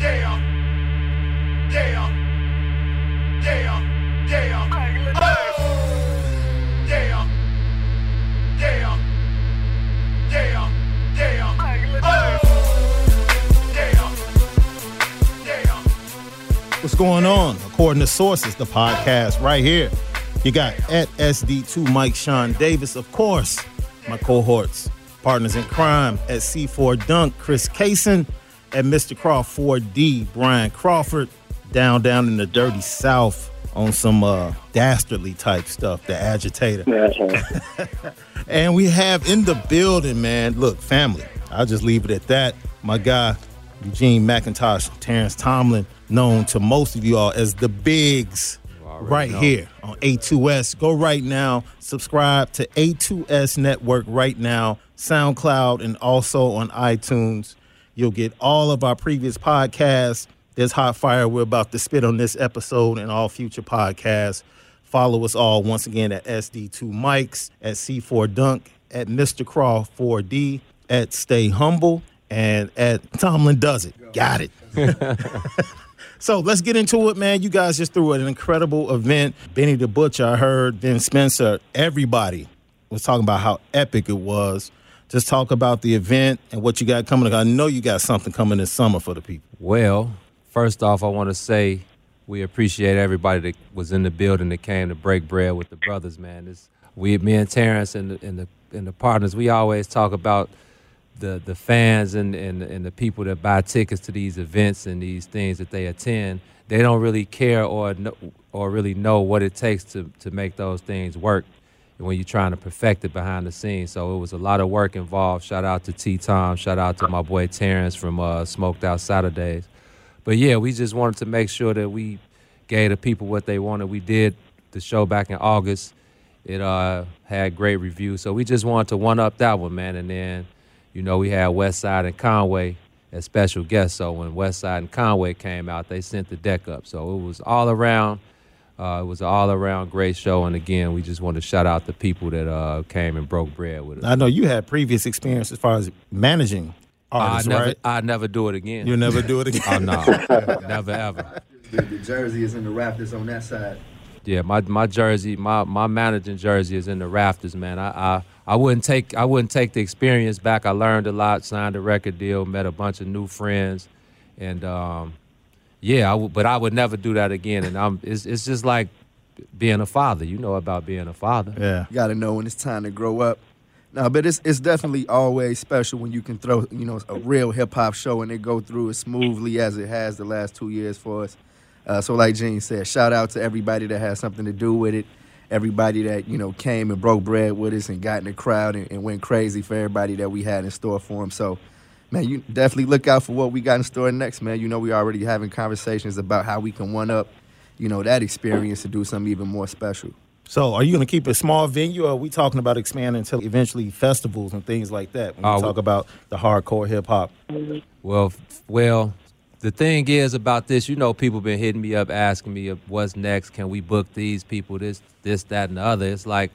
Yeah. Yeah. Yeah. Yeah. Bangladesh. Yeah. Yeah. Yeah. Yeah. Bangladesh. What's going on? According to sources, the podcast right here. You got at SD2 Mike Sean Davis, of course, my cohorts, partners in crime at C4 Dunk, Chris Kaysen, at Mr. Crawford 4D, Brian Crawford, down down in the dirty South on some uh, dastardly type stuff, the agitator. and we have in the building, man, look, family. I'll just leave it at that. My guy, Eugene McIntosh, Terrence Tomlin, known to most of you all as the Bigs, right know. here on A2S. Go right now, subscribe to A2S Network right now, SoundCloud, and also on iTunes. You'll get all of our previous podcasts. There's hot fire we're about to spit on this episode and all future podcasts. Follow us all once again at SD2 Mics, at C4 Dunk, at Mr. Craw 4D, at Stay Humble, and at Tomlin Does It. Got it. So let's get into it, man. You guys just threw an incredible event. Benny the Butcher, I heard, Vin Spencer, everybody was talking about how epic it was. Just talk about the event and what you got coming. I know you got something coming this summer for the people. Well, first off, I want to say we appreciate everybody that was in the building that came to break bread with the brothers, man. This, we, me and Terrence and the, and the and the partners, we always talk about the the fans and, and and the people that buy tickets to these events and these things that they attend. They don't really care or or really know what it takes to to make those things work when you're trying to perfect it behind the scenes. So it was a lot of work involved. Shout out to T Tom. Shout out to my boy Terrence from uh, Smoked Out Saturdays. But yeah, we just wanted to make sure that we gave the people what they wanted. We did the show back in August. It uh, had great reviews. So we just wanted to one up that one, man. And then, you know, we had Westside and Conway as special guests. So when Westside and Conway came out, they sent the deck up. So it was all around. Uh, it was an all around great show. And again, we just want to shout out the people that uh, came and broke bread with us. I know you had previous experience as far as managing I never, right? I'd never do it again. You'll never do it again. Oh no, never ever. The, the jersey is in the rafters on that side. Yeah, my my jersey, my my managing jersey is in the rafters, man. I, I I wouldn't take I wouldn't take the experience back. I learned a lot, signed a record deal, met a bunch of new friends, and um, yeah, I w- but I would never do that again. And I'm it's it's just like being a father. You know about being a father. yeah. You got to know when it's time to grow up. No, but it's it's definitely always special when you can throw you know a real hip hop show and it go through as smoothly as it has the last two years for us. Uh, so like Gene said, shout out to everybody that has something to do with it. Everybody that you know came and broke bread with us and got in the crowd and, and went crazy for everybody that we had in store for them. So, man, you definitely look out for what we got in store next, man. You know we already having conversations about how we can one up, you know, that experience to do something even more special. So are you going to keep a small venue or are we talking about expanding to eventually festivals and things like that when we Uh, talk about the hardcore hip hop? Well, well, the thing is about this, you know, people been hitting me up asking me what's next. Can we book these people? This, this, that, and the other. It's like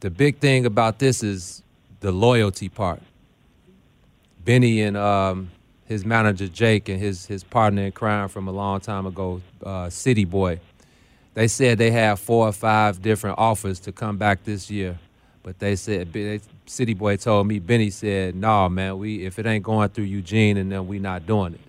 the big thing about this is the loyalty part. Benny and um, his manager Jake and his his partner in crime from a long time ago, uh, City Boy. They said they had four or five different offers to come back this year, but they said they, City Boy told me Benny said, "No, man, we if it ain't going through Eugene, and then we not doing it."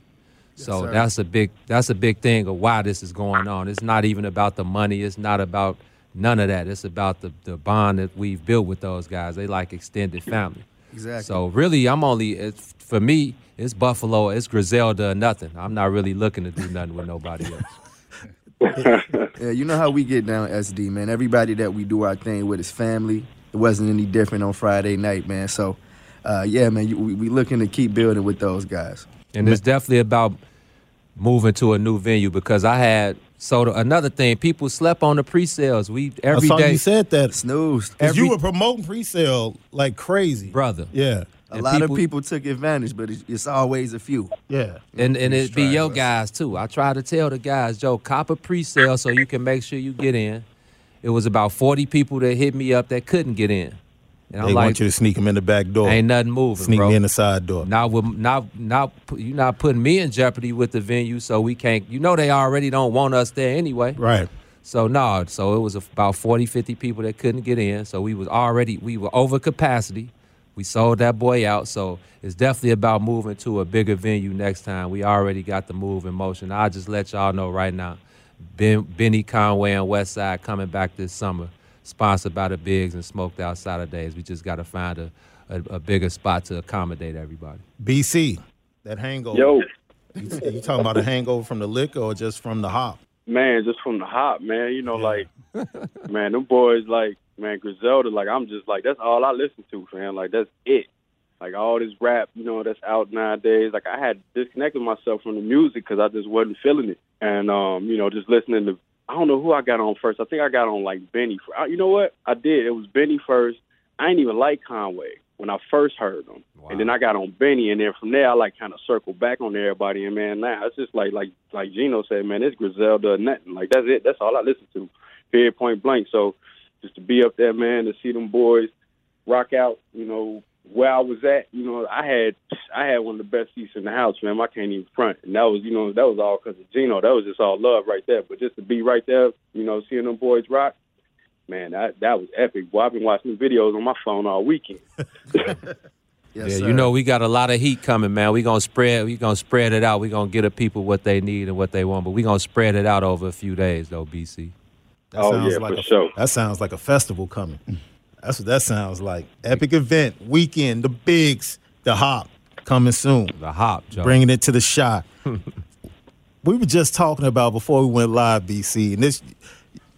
so sir. that's a big that's a big thing of why this is going on. It's not even about the money. It's not about none of that. It's about the the bond that we've built with those guys. They like extended family. Exactly. So really, I'm only it's, for me. It's Buffalo. It's Griselda or nothing. I'm not really looking to do nothing with nobody else. Yeah, you know how we get down SD, man. Everybody that we do our thing with is family. It wasn't any different on Friday night, man. So, uh, yeah, man, you, we, we looking to keep building with those guys. And it's definitely about moving to a new venue because I had so the, another thing. People slept on the pre-sales. We I every saw day, you said that. Snooze. 'Cause you were promoting pre-sale like crazy. brother. Yeah. A and lot people- of people took advantage, but it's, it's always a few. Yeah. And and it be your Stragglers. guys too. I try to tell the guys, Joe, cop a pre-sale so you can make sure you get in. It was about 40 people that hit me up that couldn't get in. And They I'm like, want you to sneak him in the back door. ain't nothing moving, sneak bro. me in the side door. With not not pu- you not putting me in jeopardy with the venue, so we can't. You know they already don't want us there anyway. Right. So no, so it was about 40, 50 people that couldn't get in. So we was already we were over capacity. We sold that boy out. So it's definitely about moving to a bigger venue next time. We already got the move in motion. I'll just let y'all know right now. Ben, Benny Conway and Westside coming back this summer, sponsored by the Bigs and Smoked Out Saturdays. We just got to find a, a, a bigger spot to accommodate everybody. BC, that hangover. Yo, You, you talking about a hangover from the liquor or just from the hop? man, just from the hop, man. You know, like, man, them boys, like, man, Griselda, like, I'm just like, that's all I listen to, fam. Like, that's it. Like all this rap, you know, that's out nowadays. Like I had disconnected myself from the music because I just wasn't feeling it, and um, you know, just listening to. I don't know who I got on first. I think I got on like Benny. You know what? I did. It was Benny first. I ain't even like Conway when I first heard him, and then I got on Benny, and then from there I like kind of circled back on everybody. And man, now it's just like like like Gino said, man, it's Griselda nothing. Like that's it. That's all I listen to. Period. Point blank. So just to be up there, man, to see them boys rock out, you know, where I was at, you know, I had I had one of the best seats in the house, man. I can't even front, and that was, you know, that was all because of Gino. That was just all love right there. But just to be right there, you know, seeing them boys rock, man, that that was epic. Boy, I've been watching videos on my phone all weekend. Yes, yeah, sir. you know we got a lot of heat coming, man. We gonna spread, we gonna spread it out. We gonna get the people what they need and what they want, but we gonna spread it out over a few days, though. BC. That Oh, sounds yeah, like for a, sure. That sounds like a festival coming. That's what that sounds like. Epic event, weekend, the bigs, the hop coming soon. The hop, Joe. Bringing it to the shot. we were just talking about before we went live, BC, and this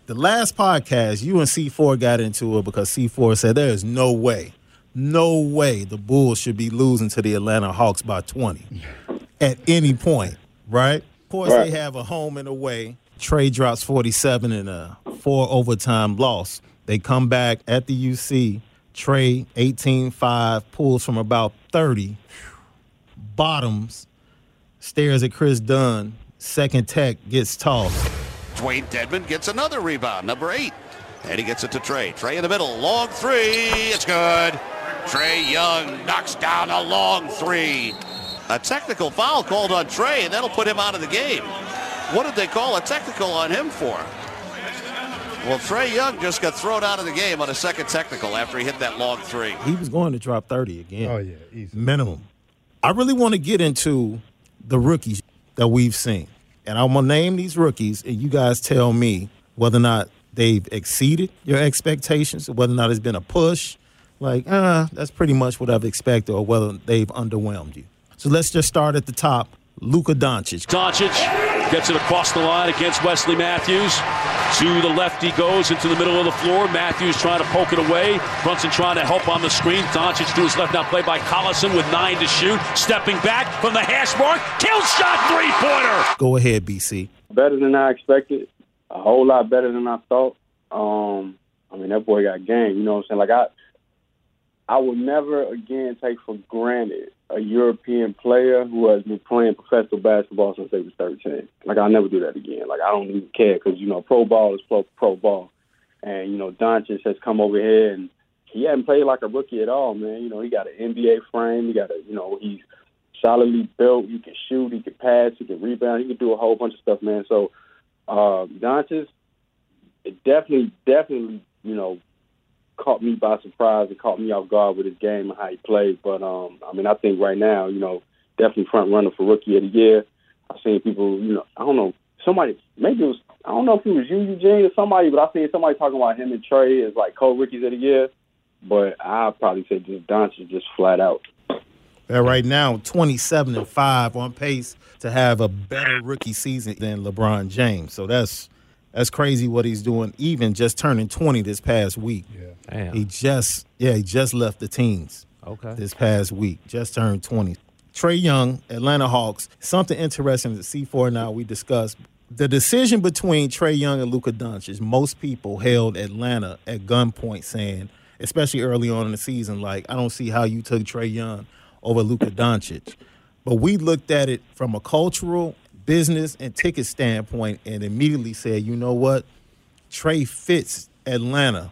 the last podcast, you and C4 got into it because C4 said there is no way, no way the Bulls should be losing to the Atlanta Hawks by 20 at any point, right? Of course, Right. they have a home and away. Trae drops 47 in a four overtime loss. They come back at the UC. Trae 18-5 pulls from about 30, bottoms, stares at Kris Dunn. Second tech gets tossed. Dewayne Dedmon gets another rebound, number eight. And he gets it to Trae. Trae in the middle, long three. It's good. Trae Young knocks down a long three. A technical foul called on Trae, and that'll put him out of the game. What did they call a technical on him for? Well, Trae Young just got thrown out of the game on a second technical after he hit that long three. He was going to drop 30 again. Oh yeah, easy. minimum. I really want to get into the rookies that we've seen. And I'm going to name these rookies, and you guys tell me whether or not they've exceeded your expectations, whether or not it's been a push. Like, uh, that's pretty much what I've expected, or whether they've underwhelmed you. So let's just start at the top. Luka Doncic. Doncic gets it across the line against Wesley Matthews. To the left he goes into the middle of the floor. Matthews trying to poke it away. Brunson trying to help on the screen. Doncic to his left now played by Collison with nine to shoot. Stepping back from the hash mark. Kill shot three pointer. Go ahead, BC. better than I expected. A whole lot better than I thought. Um, I mean, that boy got game. You know what I'm saying? Like I, I would never again take for granted a European player who has been playing professional basketball since they was 13. Like I'll never do that again. Like I don't even care because you know pro ball is pro, pro ball, and you know Doncic has come over here and he hadn't played like a rookie at all, man. You know he got an NBA frame. He got a you know he's solidly built. He can shoot. He can pass. He can rebound. He can do a whole bunch of stuff, man. So uh, Doncic, it definitely, definitely, you know, caught me by surprise. It caught me off guard with his game and how he played. But um, I mean, I think right now, you know, definitely front runner for rookie of the year. I've seen people, you know, I don't know, somebody, maybe it was, I don't know if it was you, Eugene, or somebody, but I seen somebody talking about him and Trae as like co-rookies of the year. But I'd probably say just Doncic just flat out. Uh, right now, 27 and 5 on pace to have a better rookie season than LeBron James. So that's that's crazy what he's doing, even just turning 20 this past week. Damn. He just, yeah, he just left the teams Okay. this past week, just turned 20. Trae Young, Atlanta Hawks. Something interesting that C4 now we discussed. The decision between Trae Young and Luka Doncic, most people held Atlanta at gunpoint saying, especially early on in the season, like, I don't see how you took Trae Young over Luka Doncic. But we looked at it from a cultural, business, and ticket standpoint and immediately said, you know what? Trae fits Atlanta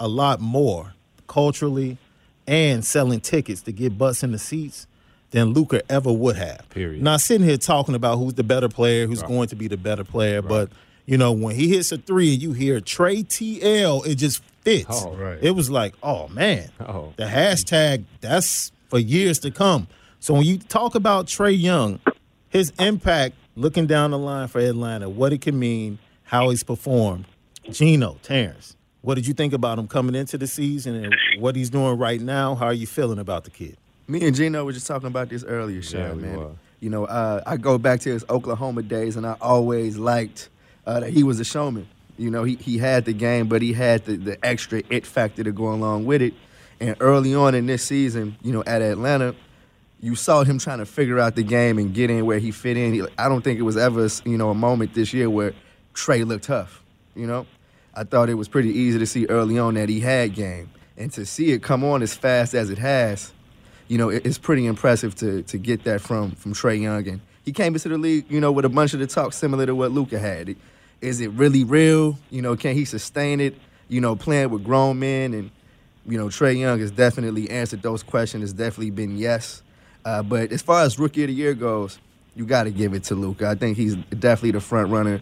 a lot more culturally and selling tickets to get butts in the seats than Luka ever would have. Period. Not sitting here talking about who's the better player, who's going to be the better player, but you know when he hits a three and you hear Trae TL, it just fits. Oh, right. It was like, oh man, Oh. the hashtag that's for years to come. So when you talk about Trey Young, his impact looking down the line for Atlanta, what it can mean, how he's performed. Gino, Terrence, what did you think about him coming into the season and what he's doing right now? How are you feeling about the kid? Me and Gino were just talking about this earlier, Sean, Yeah, man. were. You know, uh, I go back to his Oklahoma days, and I always liked uh, that he was a showman. You know, he, he had the game, but he had the, the extra it factor to go along with it. And early on in this season, you know, at Atlanta, you saw him trying to figure out the game and get in where he fit in. I don't think it was ever, you know, a moment this year where Trae looked tough. You know, I thought it was pretty easy to see early on that he had game, and to see it come on as fast as it has, you know, it- it's pretty impressive to to get that from from Trae Young. And he came into the league, you know, with a bunch of the talk similar to what Luka had. Is it really real? You know, can he sustain it? You know, playing with grown men and you know, Trae Young has definitely answered those questions. It's definitely been yes. Uh, but as far as rookie of the year goes, you got to give it to Luka. I think he's definitely the front runner.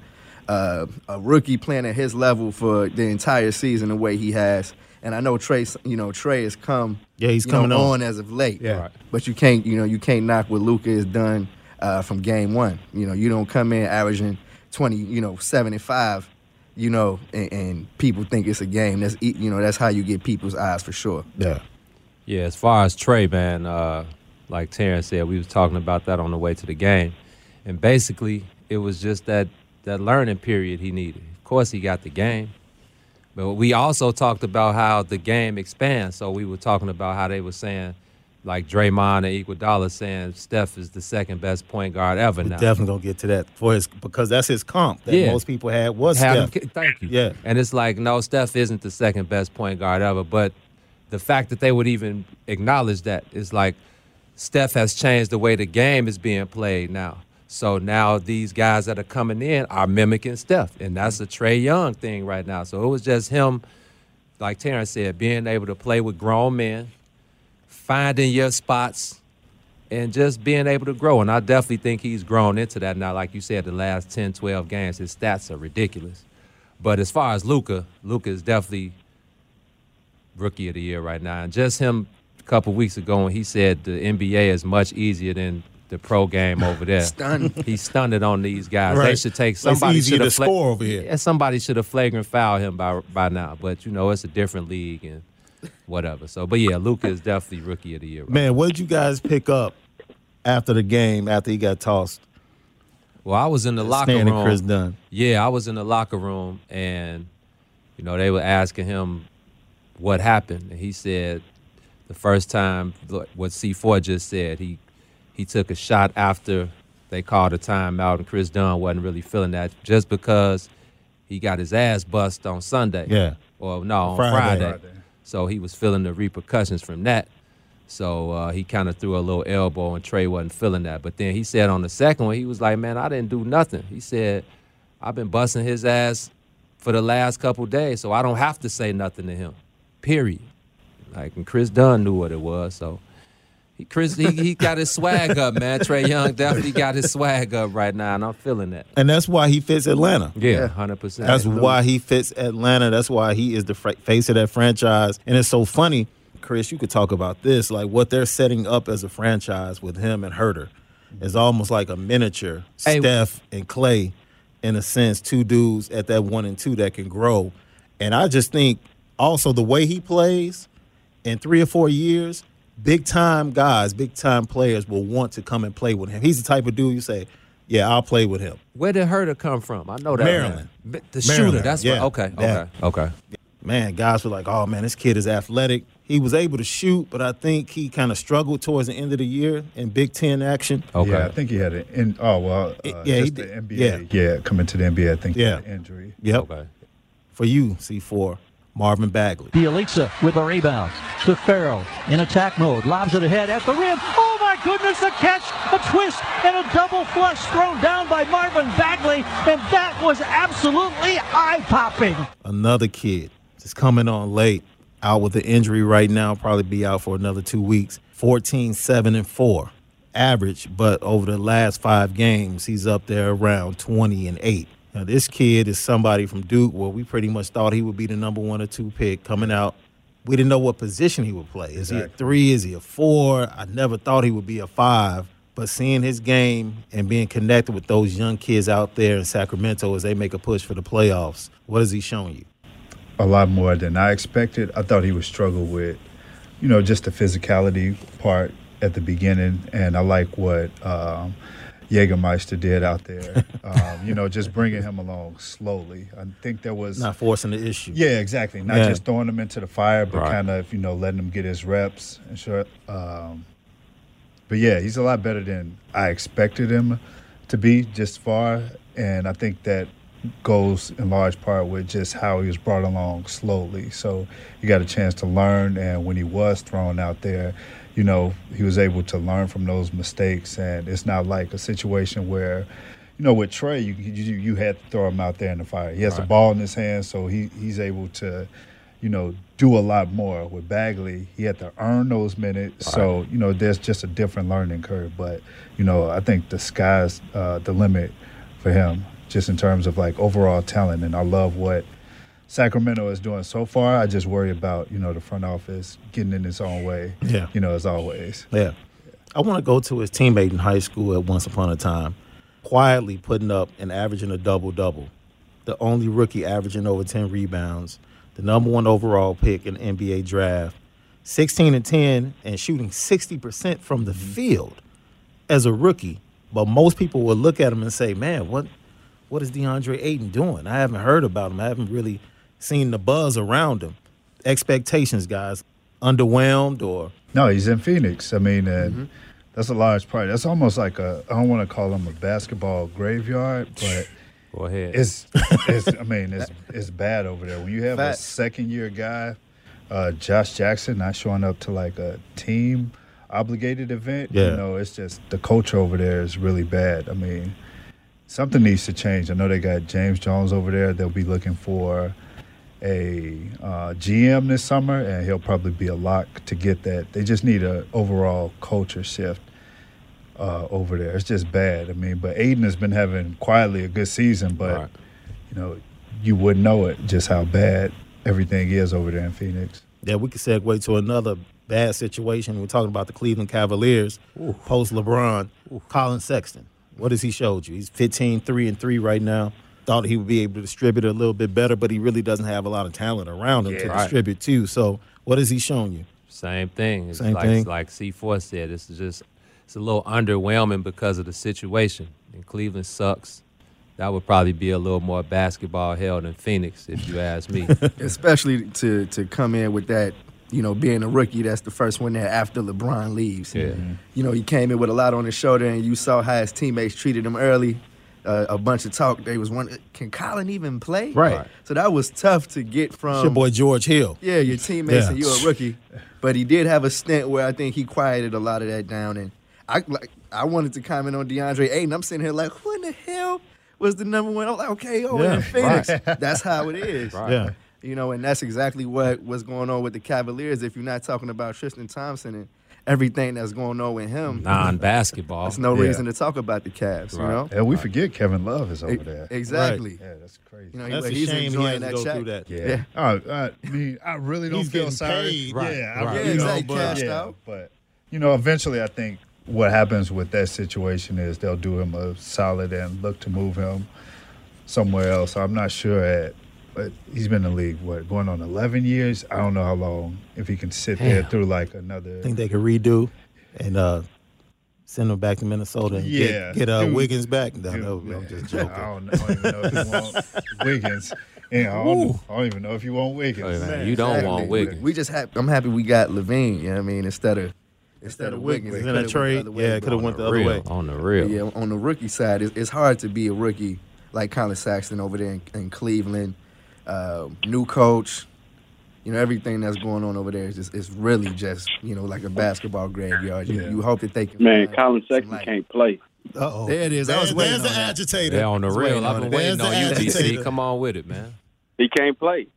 Uh, a rookie playing at his level for the entire season the way he has. And I know Trae, you know, Trae has come, Yeah, he's you know, coming on. as of late. Yeah. Right. But you can't, you know, you can't knock what Luka has done uh, from game one. You know, you don't come in averaging twenty, you know, seventy-five, you know, and, and people think it's a game. That's e- you know, that's how you get people's eyes for sure. Yeah. Yeah, as far as Trae, man, uh, like Terrence said, we was talking about that on the way to the game, and basically it was just that that learning period he needed. Of course, he got the game, but we also talked about how the game expands. So we were talking about how they were saying, like Draymond and Iguodala saying Steph is the second best point guard ever We now. definitely gonna get to that for his because that's his comp that Yeah. most people had was Have Steph. him- thank you. Yeah. And it's like, no, Steph isn't the second best point guard ever. But the fact that they would even acknowledge that is like Steph has changed the way the game is being played now. So now these guys that are coming in are mimicking Steph. And that's a Trae Young thing right now. So it was just him, like Terrence said, being able to play with grown men, finding your spots, and just being able to grow. And I definitely think he's grown into that now. Like you said, the last 10, 12 games, his stats are ridiculous. But as far as Luka, Luka is definitely rookie of the year right now. And just him couple weeks ago when he said the NBA is much easier than the pro game over there. Stunned. He's stunned it on these guys. They should take It's somebody easier should to have fla- score over here. Yeah, somebody should have flagrant fouled him by by now. But you know, it's a different league and whatever. So, but yeah, Luka is definitely rookie of the year. Right Man, what did you guys pick up after the game after he got tossed? Well, I was in the locker Stan and room. Kris Dunn. Yeah, I was in the locker room, and you know they were asking him what happened, and he said the first time what C4 just said he he took a shot after they called a timeout, and Kris Dunn wasn't really feeling that just because he got his ass bust on Sunday. Yeah. or no, on Friday. Friday. Friday. So he was feeling the repercussions from that. So uh, he kind of threw a little elbow, and Trae wasn't feeling that. But then he said on the second one, he was like, "Man, I didn't do nothing." He said, "I've been busting his ass for the last couple days, so I don't have to say nothing to him." Period. Like, and Kris Dunn knew what it was, so he, Chris he, he got his swag up, man. Trae Young definitely got his swag up right now, and I'm feeling that. And that's why he fits Atlanta. Yeah, hundred percent. That's why he fits Atlanta. That's why he is the fr- face of that franchise. And it's so funny, Chris. You could talk about this, like what they're setting up as a franchise with him and Huerter, is almost like a miniature Hey. Steph and Clay, in a sense, two dudes at that one and two that can grow. And I just think also the way he plays in three or four years, big time guys, big time players will want to come and play with him. He's the type of dude you say, "Yeah, I'll play with him." Where did Huerter come from? I know that Maryland. man. The Maryland, shooter. That's yeah. what. Okay, Yeah. okay, okay. man, guys were like, oh man, this kid is athletic. He was able to shoot, but I think he kind of struggled towards the end of the year in Big Ten action. Okay. Yeah, I think he had an in, oh well, uh, Yeah, he just the did. NBA. Yeah. coming to the NBA, I think he Yeah. had an injury. Yep. Okay. For you, C4, Marvin Bagley. Bjelica with a rebound. To Ferrell in attack mode. Lobs it ahead at the rim. Oh my goodness, a catch, a twist, and a double flush thrown down by Marvin Bagley. And that was absolutely eye popping. Another kid just coming on late. out with the injury right now, probably be out for another two weeks. 14, 7, and 4 average, but over the last five games, he's up there around 20 and 8. Now, this kid is somebody from Duke where we pretty much thought he would be the number one or two pick coming out. We didn't know what position he would play. Is he a three? Is he a four? I never thought he would be a five. But seeing his game and being connected with those young kids out there in Sacramento as they make a push for the playoffs, what has he shown you? a lot more than I expected. I thought he would struggle with, you know, just the physicality part at the beginning, and I like what um, Jägermeister did out there. um, you know, just bringing him along slowly. I think there was Not forcing the issue. Yeah, exactly. Not Yeah. just throwing him into the fire, but Right. kind of you know letting him get his reps and sure. Um, but yeah, he's a lot better than I expected him to be just far, and I think that goes in large part with just how he was brought along slowly. So he got a chance to learn, and when he was thrown out there, you know, he was able to learn from those mistakes, and it's not like a situation where. You know, with Trae, you you, you had to throw him out there in the fire. He has the Right. ball in his hands, so he, he's able to, you know, do a lot more. With Bagley, he had to earn those minutes. So, you know, there's just a different learning curve. But, you know, I think the sky's uh, the limit for him, just in terms of like overall talent. And I love what Sacramento is doing so far. I just worry about, you know, the front office getting in its own way, Yeah. you know, as always. Yeah. I want to go to his teammate in high school at Once Upon a Time, quietly putting up and averaging a double double. The only rookie averaging over 10 rebounds, the number one overall pick in the NBA draft, 16 and 10, and shooting 60% from the mm-hmm. field as a rookie. But most people will look at him and say, man, what, what is DeAndre Ayton doing? I haven't heard about him. I haven't really seen the buzz around him. Expectations, guys, underwhelmed or No, he's in Phoenix. I mean, and that's a large part. That's almost like a, I don't want to call him a basketball graveyard, but Go ahead. it's, it's I mean, it's, it's bad over there. When you have Facts. a second year guy, uh, Josh Jackson, not showing up to like a team obligated event, Yeah. you know, it's just the culture over there is really bad. I mean, something needs to change. I know they got James Jones over there. They'll be looking for a uh, GM this summer, and he'll probably be a lock to get that. They just need a overall culture shift uh, over there. It's just bad. I mean, but Ayton has been having quietly a good season, but Right. you know, you wouldn't know it just how bad everything is over there in Phoenix. Yeah, we could segue to another bad situation. We're talking about the Cleveland Cavaliers post LeBron. Collin Sexton. What has he showed you? He's 15, 3 and 3 right now. Thought he would be able to distribute a little bit better, but he really doesn't have a lot of talent around him to Right. distribute too. So, what has he shown you? Same thing. It's Same like, thing. Like C4 said, this is just it's a little underwhelming because of the situation. And Cleveland sucks. That would probably be a little more basketball hell than Phoenix, if you ask me. especially to to come in with that. You know, being a rookie, that's the first one there after LeBron leaves. Yeah. You know, he came in with a lot on his shoulder, and you saw how his teammates treated him early. Uh, a bunch of talk. They was one. can Collin even play? Right. Right. So that was tough to get from. It's your boy George Hill. Yeah, your teammates Yeah. and you're a rookie. But he did have a stint where I think he quieted a lot of that down. And I like I wanted to comment on DeAndre Ayton. I'm sitting here like, who in the hell was the number one? I'm like, okay, oh, Yeah, in Phoenix. That's how it is. Right. Yeah. You know, and that's exactly what was going on with the Cavaliers. If you're not talking about Tristan Thompson and everything that's going on with him, Non-basketball. there's no Yeah. reason to talk about the Cavs. You know, And we forget Kevin Love is over there. exactly. Yeah, that's crazy. You know, That's he, a he's shame he enjoying has to that go check. through that. Yeah. Yeah. Oh, I mean, I really don't He's feel sorry. paid. Right, Yeah, I right. really Yeah, don't, exactly, but- cashed yeah, out. But you know, eventually, I think what happens with that situation is they'll do him a solid and look to move him somewhere else. I'm not sure at. But he's been in the league what going on 11 years. I don't know how long if he can sit there through like another. I think they could redo and uh, send him back to Minnesota and Yeah, get, get uh, dude. Wiggins back. No, Dude, no, I'm just I joking. don't, I don't even know if you want Wiggins. Yeah, I don't, I don't even know if you want Wiggins. Oh, man, you don't Exactly. want Wiggins. We just happy. I'm happy we got LaVine. You know what I mean? Instead of instead of Wiggins. Isn't It that could've trade? went the other Yeah, way, it could have went the on other real, way. On the real. Yeah, on the rookie side, it's, it's hard to be a rookie like Collin Sexton over there in, in Cleveland. Uh, new coach, you know everything that's going on over there is just it's really just you know like a basketball graveyard. You, Yeah. you hope that they can. Man, Collin Sexton can't play. Uh-oh. There it is. I was There's, waiting there's the that. agitator. They're on the real. I've been waiting There's on you, agitator. DC. Come on with it, man. He can't play.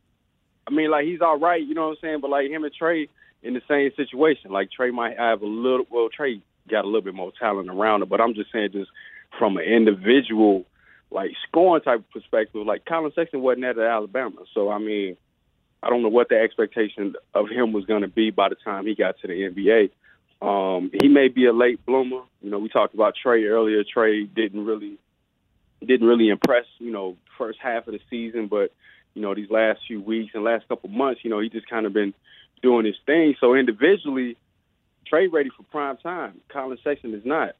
I mean, like he's all right, you know what I'm saying. But like him and Trae in the same situation. Like Trae might have a little. Well, Trae got a little bit more talent around him, but I'm just saying, just from an individual, like scoring type of perspective, like Collin Sexton wasn't at Alabama, so I mean, I don't know what the expectation of him was going to be by the time he got to the NBA. Um, he may be a late bloomer. You know, we talked about Trae earlier. Trae didn't really didn't really impress. You know, first half of the season, but you know these last few weeks and last couple months, you know, he just kind of been doing his thing. So individually, Trae ready for prime time. Collin Sexton is not.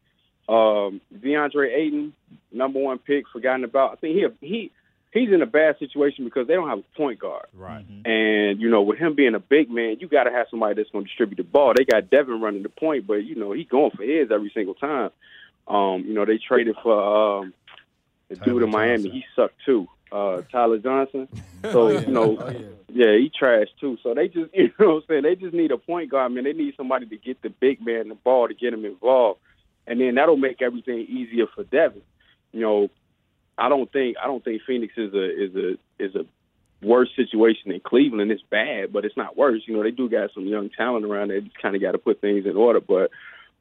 Um, DeAndre Ayton, number one pick, forgotten about. I think he he he's in a bad situation because they don't have a point guard. Right. And you know, with him being a big man, you got to have somebody that's going to distribute the ball. They got Devin running the point, but you know he going for his every single time. Um, you know, they traded for um, the dude in Miami. He sucked too, uh, Tyler Johnson. So you know, yeah, he trash too. So they just, you know, what I'm saying they just need a point guard. Man, they need somebody to get the big man the ball to get him involved, and then that'll make everything easier for Devin. You know, I don't think I don't think Phoenix is a is a is a worse situation than Cleveland. It's bad, but it's not worse. You know, they do got some young talent around there. Just kind of got to put things in order. But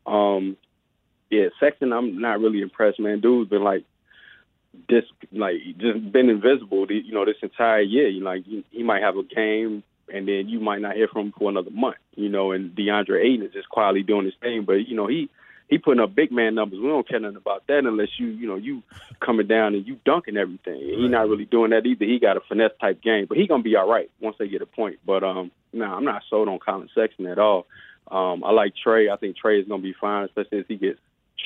um, yeah, Sexton, I'm not really impressed, man. Dude's been like this, like just been invisible. You know, this entire year. You know, like he might have a game. And then you might not hear from him for another month, you know. And DeAndre Ayton is just quietly doing his thing, but you know he he putting up big man numbers. We don't care nothing about that unless you, you know, you coming down and you dunking everything. And He not really doing that either. He got a finesse type game, but he gonna be all right once they get a point. But um, no, nah, I'm not sold on Collin Sexton at all. Um, I like Trae. I think Trae is gonna be fine, especially as he gets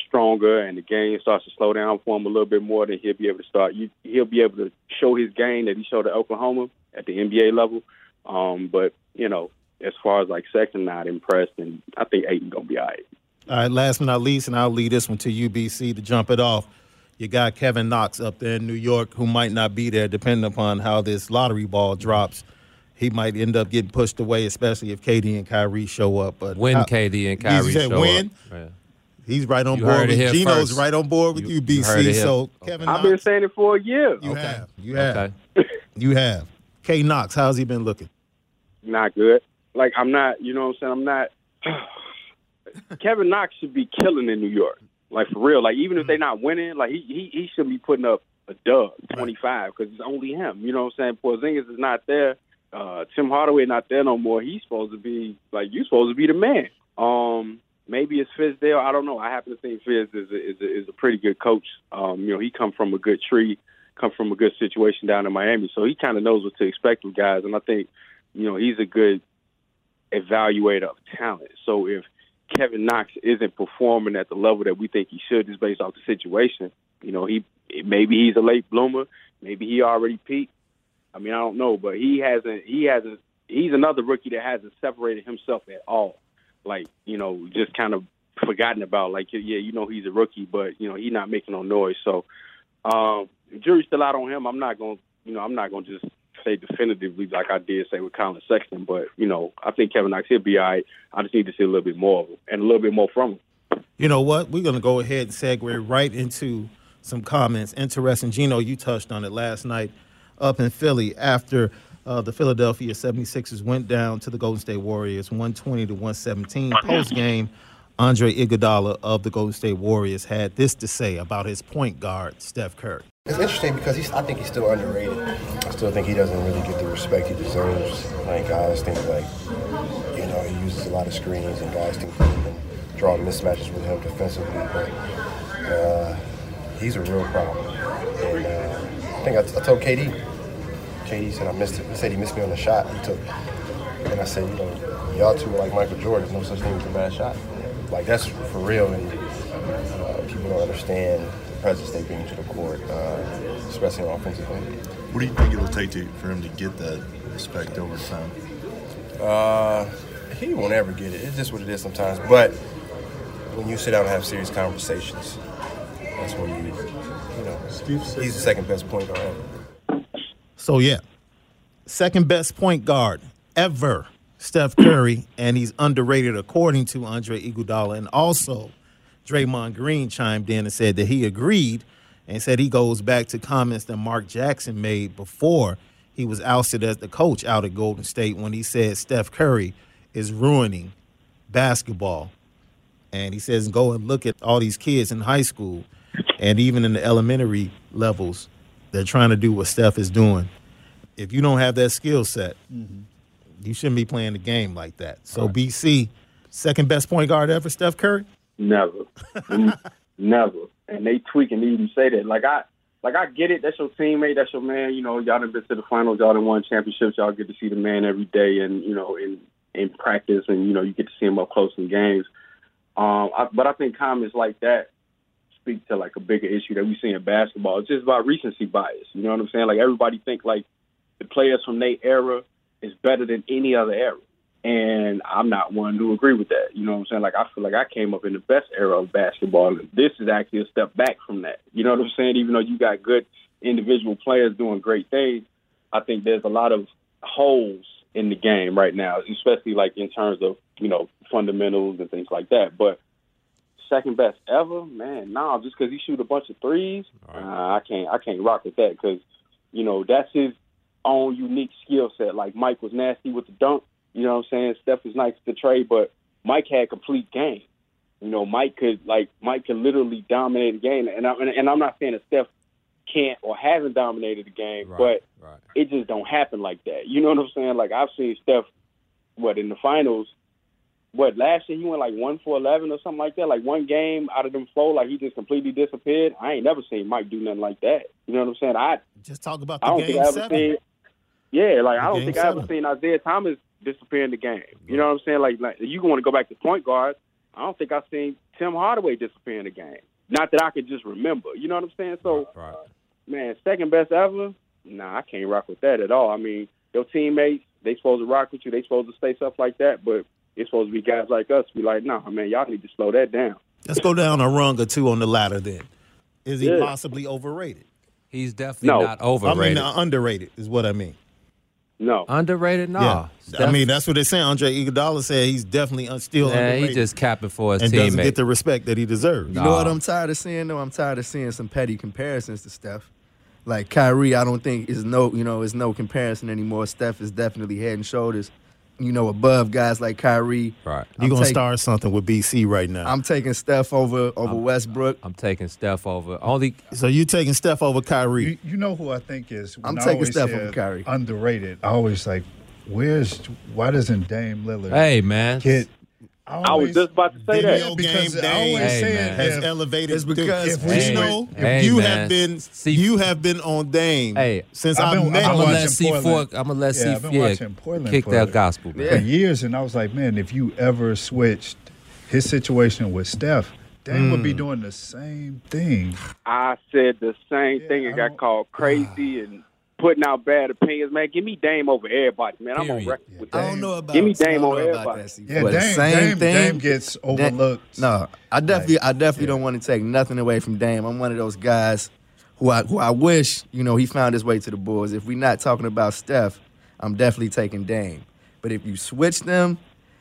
stronger and the game starts to slow down for him a little bit more. Then he'll be able to start. You, he'll be able to show his game that he showed at Oklahoma at the NBA level. Um, but you know, as far as like Sexton, not impressed, and I think Ayton gonna be all right. All right, last but not least, and I'll leave this one to UBC to jump it off. You got Kevin Knox up there in New York who might not be there depending upon how this lottery ball drops. He might end up getting pushed away, especially if KD and Kyrie show up. But When how- KD and You Kyrie show when? up. Yeah. He's right on You board with here Gino's first. right on board with You- you heard UBC. here. So Okay. Kevin I've been saying it for a year. you have, you have, Okay. you have. K Knox, how's he been looking? not good. Like I'm not, you know what I'm saying? I'm not. Kevin Knox should be killing in New York, like for real. Like even if they're not winning, like he he, he should be putting up a dub, 25, because it's only him. You know what I'm saying? Porzingis is not there. Uh, Tim Hardaway not there no more. He's supposed to be like you supposed to be the man. Um, maybe it's Fizdale. I don't know. I happen to think Fizz is a, is a, is a pretty good coach. Um, you know, he come from a good tree, come from a good situation down in Miami, so he kind of knows what to expect with guys. And I think you know, he's a good evaluator of talent. So if Kevin Knox isn't performing at the level that we think he should, just based off the situation, you know, he maybe he's a late bloomer, maybe he already peaked. I mean, I don't know, but he hasn't. He hasn't. He's another rookie that hasn't separated himself at all. Like you know, just kind of forgotten about. Like yeah, you know, he's a rookie, but you know, he's not making no noise. So um, jury's still out on him. I'm not to You know, I'm not to just say definitively like I did say with Collin Sexton, but you know, I think Kevin Knox he'll be all right. I just need to see a little bit more of him and a little bit more from him. You know what? We're going to go ahead and segue right into some comments. Interesting. Gino, you touched on it last night up in Philly after uh, the Philadelphia 76ers went down to the Golden State Warriors 120 to 117. Post game, Andre Iguodala of the Golden State Warriors had this to say about his point guard, Steph Curry. It's interesting because he's, I think he's still underrated. I still think he doesn't really get the respect he deserves. Like guys think like, you know, he uses a lot of screens and guys think he can draw mismatches with him defensively. But uh, he's a real problem. And uh, I think I, told KD. KD said I missed it. He said he missed me on the shot he took. And I said, you know, y'all two are like Michael Jordan. There's no such thing as a bad shot. Like that's for real. And uh, people don't understand presence they bring to the court, uh, especially on offensive end. What do you think it'll take to, for him to get that respect over time? Uh, he won't ever get it. It's just what it is sometimes. But when you sit down and have serious conversations, that's when you, you know, he's the second best point guard ever. So yeah, second best point guard ever, Steph Curry, and he's underrated according to Andre Iguodala. And also, Draymond Green chimed in and said that he agreed, and said he goes back to comments that Mark Jackson made before he was ousted as the coach out at Golden State when he said Steph Curry is ruining basketball. And he says, go and look at all these kids in high school and even in the elementary levels. They're trying to do what Steph is doing. If you don't have that skill set, mm-hmm. you shouldn't be playing the game like that. So BC, second best point guard ever, Steph Curry. Never, never. And they tweak and even say that. Like I, like I get it. That's your teammate. That's your man. You know, y'all done been to the finals. Y'all done won championships. Y'all get to see the man every day, and you know, in in practice, and you know, you get to see him up close in games. Um, I, but I think comments like that speak to like a bigger issue that we see in basketball. It's just about recency bias. You know what I'm saying? Like everybody think like the players from their era is better than any other era. And I'm not one to agree with that. You know what I'm saying? Like I feel like I came up in the best era of basketball. And this is actually a step back from that. You know what I'm saying? Even though you got good individual players doing great things, I think there's a lot of holes in the game right now, especially like in terms of, you know, fundamentals and things like that. But second best ever, man, nah, just because he shoot a bunch of threes, uh, I can't I can't rock with that because, you know, that's his own unique skill set. Like Mike was nasty with the dunk, you know what I'm saying? Steph was nice to the trade, but Mike had complete game. You know, Mike could like Mike could literally dominate the game, and I, and I'm not saying that Steph can't or hasn't dominated the game, but right. it just don't happen like that. You know what I'm saying? Like I've seen Steph, what in the finals, what last year he went like one for eleven or something like that. Like one game out of them four, like he just completely disappeared. I ain't never seen Mike do nothing like that. You know what I'm saying? I Just talk about I don't think game I ever seven. seen. Yeah, like I don't game think I ever seen Isaiah Thomas disappear in the game. You know what I'm saying? Like, like you want to go back to point guard. I don't think I've seen Tim Hardaway disappear in the game. Not that I could just remember. You know what I'm saying? So, man, second best ever? Nah, I can't rock with that at all. I mean, your teammates, they supposed to rock with you. They supposed to say stuff like that, but it's supposed to be guys like us be like, nah, man, y'all need to slow that down. Let's go down a rung or two on the ladder then. Is he Yeah. possibly overrated? He's definitely No. not overrated. I mean, uh, underrated is what I mean. No. underrated? No. Yeah. I mean, that's what they're saying. Andre Iguodala said he's definitely un- still man, underrated he just capping for his and teammate. doesn't get the respect that he deserves. You know what I'm tired of seeing though? I'm tired of seeing some petty comparisons to Steph. Like Kyrie, I don't think is no, you know, is no comparison anymore. Steph is definitely head and shoulders, you know, above guys like Kyrie. right. You're gonna taking- start something with BC right now. I'm taking Steph over over Westbrook. I'm taking Steph over. Only so you taking Steph over Kyrie? You, you know who I think is. I'm taking always Steph over Kyrie. Underrated. I always like, where's why doesn't Dame Lillard hey man. get? I was just about to say Video that. because game I always Dame Hey, say man. has elevated. It's because if we we Hey, know, if hey, you man. have been, See- you have been on Dame Hey, since I've I been- I've I'm gonna let watching C4. Portland. I'm gonna let Yeah, C I've been yeah, watching Portland kick for- that gospel, man. for years, and I was like, man, if you ever switched his situation with Steph, Dame would be Mm. doing the same thing. I said the same Yeah, thing I and got called crazy and putting out bad opinions. Man, give me Dame over everybody, man. I'm on Period. record with I don't know about. Give me I don't Dame know over about everybody. that, C4. Yeah, But the Dame, same Dame, thing. Dame gets overlooked. No, I definitely, I definitely don't want to take nothing away from Dame. I'm one of those guys who I who I wish you know he found his way to the Bulls. If we're not talking about Steph, I'm definitely taking Dame. But if you switch them,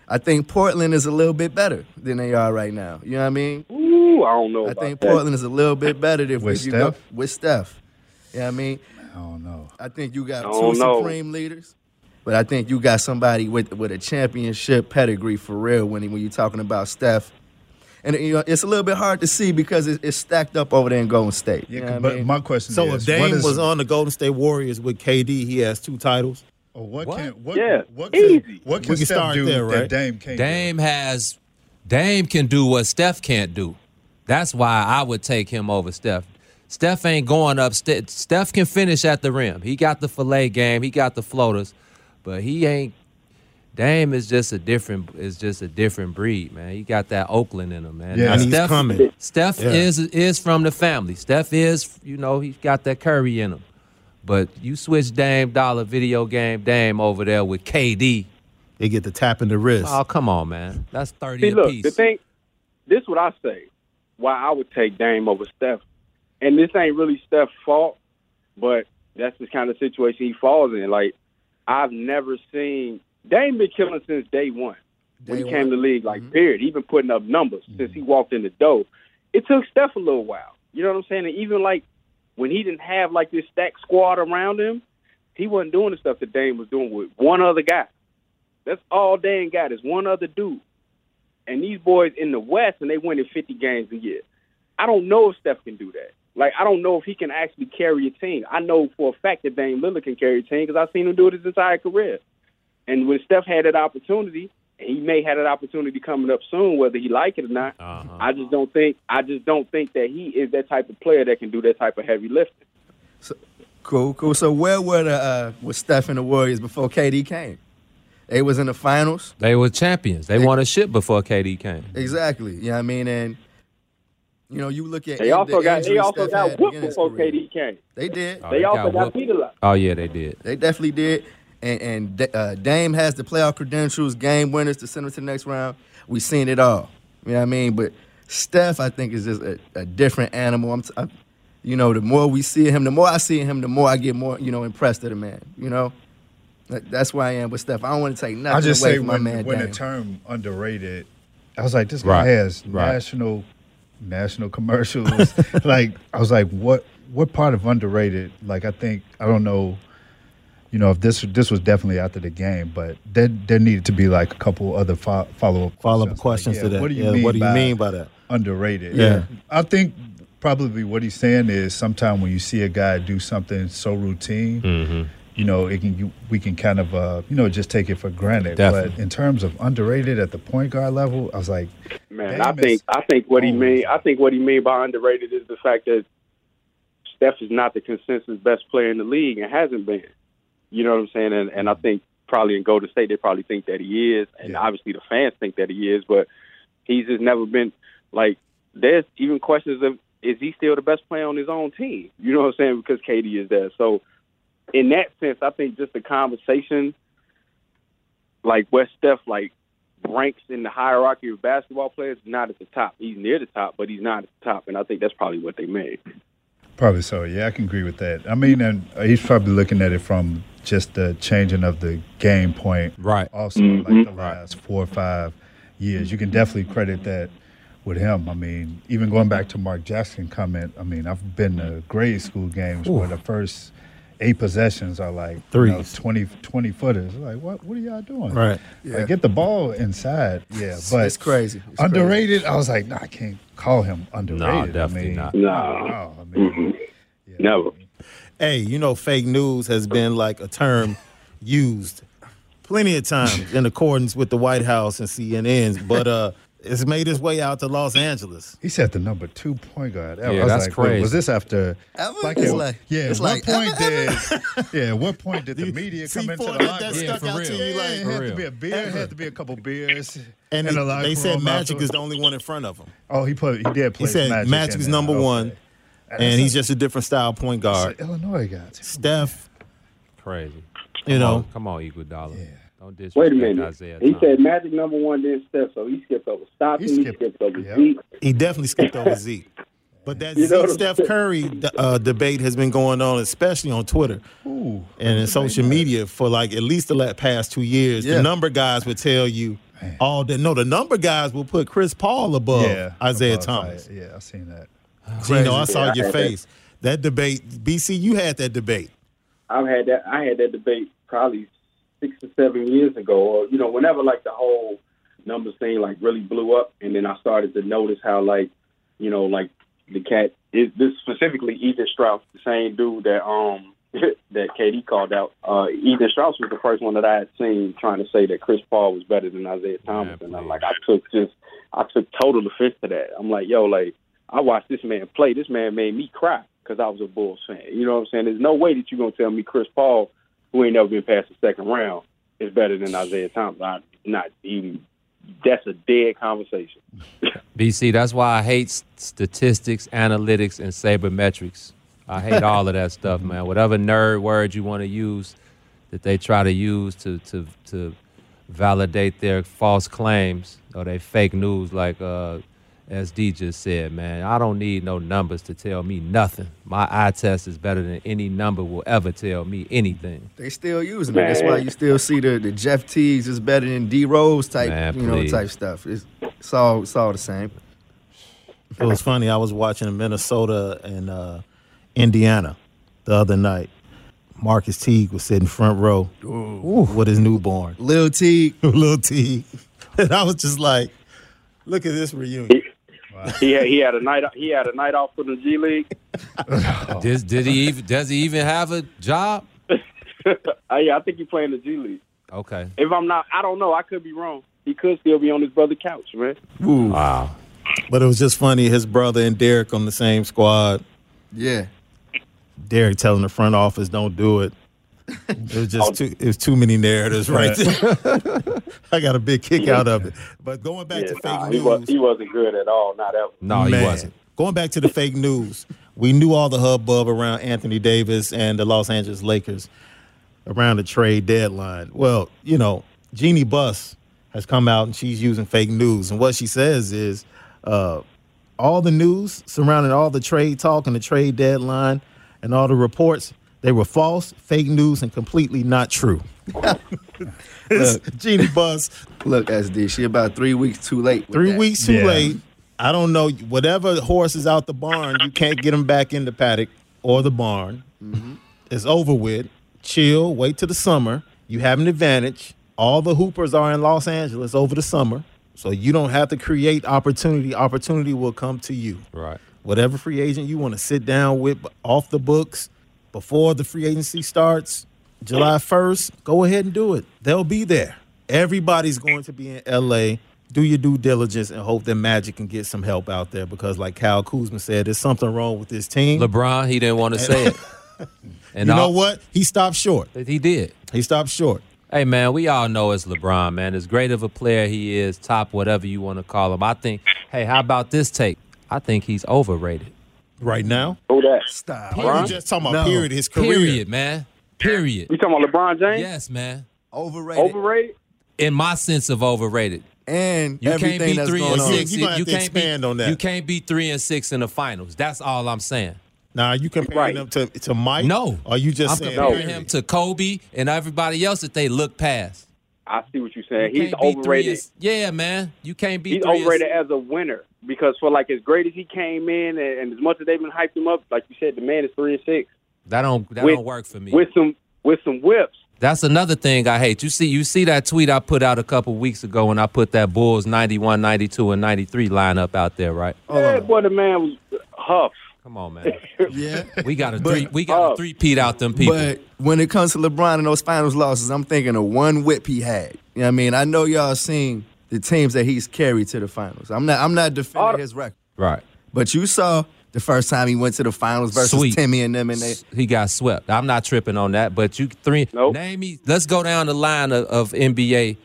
I think Portland is a little bit better than they are right now. You know what I mean? Ooh, I don't know I about think. Portland is a little bit better if With if you go Steph? with Steph. You know what I mean? I don't know. I think you got two know. supreme leaders, but I think you got somebody with with a championship pedigree for real when when you're talking about Steph. And you know, it's a little bit hard to see because it, it's stacked up over there in Golden State. Yeah, You know what I but mean? my question So is, So if Dame is, was on the Golden State Warriors with KD, he has two titles. or what, What? can what Yeah, what can, easy. what can We can Steph start do there, right? that Dame can't? Dame has Dame can do what Steph can't do. That's why I would take him over Steph. Steph ain't going up. Steph can finish at the rim. He got the fillet game. He got the floaters, but he ain't. Dame is just a different. Is just a different breed, man. He got that Oakland in him, man. Yeah. Now, And he's Steph, coming. Steph Yeah. is is from the family. Steph is, you know, he's got that Curry in him. But you switch Dame Dollar video game Dame over there with KD. They get the tap in the wrist. Oh, come on, man. That's thirty See, look, apiece. the thing, this is what I say. Why I would take Dame over Steph, and this ain't really Steph's fault, but that's the kind of situation he falls in. Like I've never seen Dame been killing since day one when Day he came to the league. Like mm-hmm. period, he been putting up numbers mm-hmm. since he walked in the door. It took Steph a little while. You know what I'm saying? And even like when he didn't have like this stacked squad around him, he wasn't doing the stuff that Dame was doing with one other guy. That's all Dame got is one other dude. And these boys in the West, and they winning 50 games a year. I don't know if Steph can do that. Like, I don't know if he can actually carry a team. I know for a fact that Dame Lillard can carry a team because I've seen him do it his entire career. And when Steph had that opportunity, and he may have that opportunity coming up soon, whether he like it or not. Uh-huh. I just don't think I just don't think that he is that type of player that can do that type of heavy lifting. Cool, cool. So where were the uh, was Steph and the Warriors before KD came? They was in the finals. They were champions. They won a ship before KD came. Exactly. You know what I mean? And you know, you look at They also the got they also Steph got had whooped beginning his before career. KD came. They did. Oh, They also got got whooped. beat a lot. Oh yeah, they did. They definitely did. And, and uh, Dame has the playoff credentials, game winners to send them to the next round. We've seen it all. You know what I mean? But Steph, I think, is just a, a different animal. I'm, t- I, you know, the more we see him, the more I see him, the more I get more, you know, impressed with the man. You know, that's where I am with Steph. I don't want to take I nothing just away say from when, my man when the term underrated, I was like, this guy Right, has right. national national commercials. like I was like, what what part of underrated? Like I think I don't know. You know, if this this was definitely after the game, but there there needed to be like a couple other fo- follow up Follow up questions to that. What do you Yeah, mean? what do you by mean by that? underrated? Yeah. I think probably what he's saying is sometimes when you see a guy do something so routine, Mm-hmm. You know, it can you, we can kind of uh, you know just take it for granted. Definitely. But in terms of underrated at the point guard level, I was like, Man, I think I think what he mean I think what he mean by underrated is the fact that Steph is not the consensus best player in the league and hasn't been. You know what I'm saying? And and I think probably in Golden State they probably think that he is, and Yeah. obviously the fans think that he is, but he's just never been like. There's even questions of is he still the best player on his own team? You know what I'm saying? Because KD is there. So in that sense, I think just the conversation, like where Steph like ranks in the hierarchy of basketball players, not at the top. He's near the top, but he's not at the top, and I think that's probably what they made. probably so. Yeah, I can agree with that. I mean, and he's probably looking at it from just the changing of the game point. Right. Also, Mhm. like the last four or five years, you can definitely credit that with him. I mean, even going back to Mark Jackson comment. I mean, I've been to grade school games where the first eight possessions are like you know, 20, 20 footers. Like, what? What are y'all doing? Right. Yeah. Like, get the ball inside. Yeah, but it's crazy. It's underrated. I was like, nah, I can't call him underrated. definitely I not. mean, No. no, I mean, yeah. Never. Hey, you know, fake news has been like a term used plenty of times in accordance with the White House and CNN's, but uh, it's made its way out to Los Angeles. He said the number two point guard. ever. Yeah, I was that's like, crazy. Was this after? Ever? Like, It's at- like- yeah. it's what like, point ever, did? Yeah. What point did the media come into the C4 locker that room? stuck for out real. to you Yeah, like, it For had to be a beer. It had to be a couple beers. and in the they, they said Magic is the only one in front of him. Oh, he put. He did play. He said Magic Magic is number Okay. one, That's and a- he's just a different style point guard. an Illinois guy. Steph, Crazy. you know, come on, Iguodala. Yeah. Don't disrespect Wait a minute. Isaiah He Thomas. said Magic number one, then Steph, so he skipped over Stockton, He he skipped- skipped, over yep. Zeke. he definitely skipped over Zeke. But that You know Zeke Steph? Curry uh, debate has been going on, especially on Twitter Ooh. and in social media for like at least the la- past two years. Yeah. The number guys would tell you Man. all that. No, the number guys will put Chris Paul above Yeah. Isaiah above Thomas. Isaiah. Yeah, I've seen that. Gino, I saw Yeah, I your that. face. That debate, BC, you had that debate. I've had that. I had that debate probably six or seven years ago, or you know, whenever like the whole numbers thing like really blew up, and then I started to notice how like, you know, like the cat is this specifically Ethan Strauss, the same dude that um that KD called out. Uh, Ethan Strauss was the first one that I had seen trying to say that Chris Paul was better than Isaiah Thomas, and I'm like, I took just I took total offense to that. I'm like, yo, like I watched this man play. This man made me cry because I was a Bulls fan. You know what I'm saying? There's no way that you're gonna tell me Chris Paul, who ain't never been past the second round, is better than Isaiah Thomas. I, not even. That's a dead conversation. BC, that's why I hate statistics, analytics, and sabermetrics. I hate all of that stuff, man. Whatever nerd word you want to use that they try to use to to to validate their false claims or they fake news, like uh, SD just said, man. I don't need no numbers to tell me nothing. My eye test is better than any number will ever tell me anything. They still using it. That's why you still see the, the Jeff Teagues is better than D Rose type, Man, you know, please. type stuff. It's, it's all it's all the same. It was funny. I was watching Minnesota and uh, Indiana the other night. Marcus Teague was sitting front row with his newborn, Lil Teague, Lil Teague, and I was just like, "Look at this reunion." He had, he had a night he had a night off for the G League. Did, did he even does he even have a job? Uh, yeah, I think he's playing the G League. Okay. If I'm not, I don't know. I could be wrong. He could still be on his brother's couch, man. Wow. But it was just funny. His brother and Derek on the same squad. Yeah. Derek telling the front office, "Don't do it." It was just too. It was too many narratives right there. I got a big kick out of it. But going back Yeah, to fake nah, he, news, was, he wasn't good at all. Not ever. No, he wasn't. Going back to the fake news, we knew all the hubbub around Anthony Davis and the Los Angeles Lakers around the trade deadline. Well, you know, Jeannie Buss has come out and she's using fake news. And what she says is uh, all the news surrounding all the trade talk and the trade deadline and all the reports, they were false, fake news, and completely not true. It's Jeannie Buss Look, SD, she about three weeks too late. Three that. weeks too Yeah. late. I don't know. Whatever horse is out the barn, you can't get him back in the paddock or the barn. Mm-hmm. It's over with. Chill. Wait till the summer. You have an advantage. All the hoopers are in Los Angeles over the summer, so you don't have to create opportunity. Opportunity will come to you. Right. Whatever free agent you want to sit down with off the books before the free agency starts, July 1st, go ahead and do it. They'll be there. Everybody's going to be in LA. Do your due diligence and hope that Magic can get some help out there because, like Kyle Kuzma said, there's something wrong with this team. LeBron, he didn't want to say it. And you know all- what? He stopped short. He did. He stopped short. Hey man, we all know it's LeBron, man. As great of a player he is, top whatever you want to call him. I think. Hey, how about this take? I think he's overrated. Right now, Who that? Stop. you just talking about No. period. His career. Period, man. Period. You talking about LeBron James? Yes, man. Overrated. Overrated? In my sense of overrated, and you everything can't be that's three going and on. You- six. you gonna have to can't expand be, on that. You can't be three and six in the finals. That's all I'm saying. Now, are you comparing Right. them to, to Mike? No. Or are you just I'm saying comparing period? him to Kobe and everybody else that they look past. I see what you're saying. You He's can't be three overrated. yeah, man. You can't be He's overrated as a winner because for like as great as he came in and, and as much as they've been hyped him up, like you said, the man is three and six That don't that With- don't work for me. with some with some whips. That's another thing I hate. You see, you see that tweet I put out a couple weeks ago when I put that Bulls 91, 92, and 93 lineup out there, right? Yeah, boy, the man was huff. Come on, man. Yeah. We got a But- three we got a Oh. three peat out them people. But when it comes to LeBron and those finals losses, I'm thinking of one whip he had. You know what I mean? I know y'all seen the teams that he's carried to the finals. I'm not I'm not defending Oh. his record. right. But you saw the first time he went to the finals versus Sweet. Timmy and them and they He got swept. I'm not tripping on that. But you three Nope. name me. Let's go down the line of, of NBA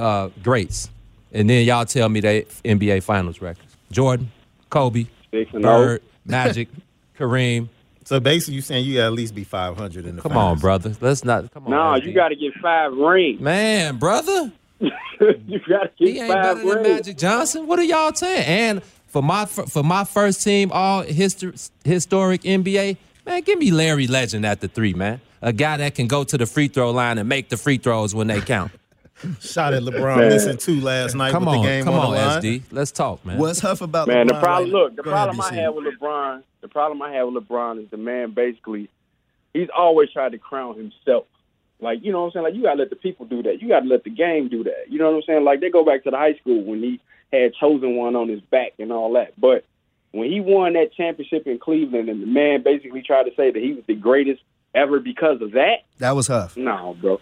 uh, greats, and then y'all tell me they NBA Finals records. Jordan, Kobe, Six Bird, Magic, Kareem. So basically, you saying you got to at least be 500 in the Come finals. on, brother. Let's not. Come on. No, SB. you got to get five rings. Man, brother. you got to get He ain't five better than. Magic Johnson. What are y'all saying? And for my for my first team, all histor- historic NBA, man, give me Larry Legend at the three, man. A guy that can go to the free throw line and make the free throws when they count. Shot at LeBron missing two last night Come with on, the game come on, on. SD. Let's talk, man. what's huff about Man, the problem right look, the Go ahead, problem I BC. have with LeBron, the problem I have with LeBron is the man basically he's always tried to crown himself. Like, you know what I'm saying? Like you gotta let the people do that. You gotta let the game do that. You know what I'm saying? Like they go back to the high school when he had chosen one on his back and all that. But when he won that championship in Cleveland and the man basically tried to say that he was the greatest ever because of that, That was huff. no, bro.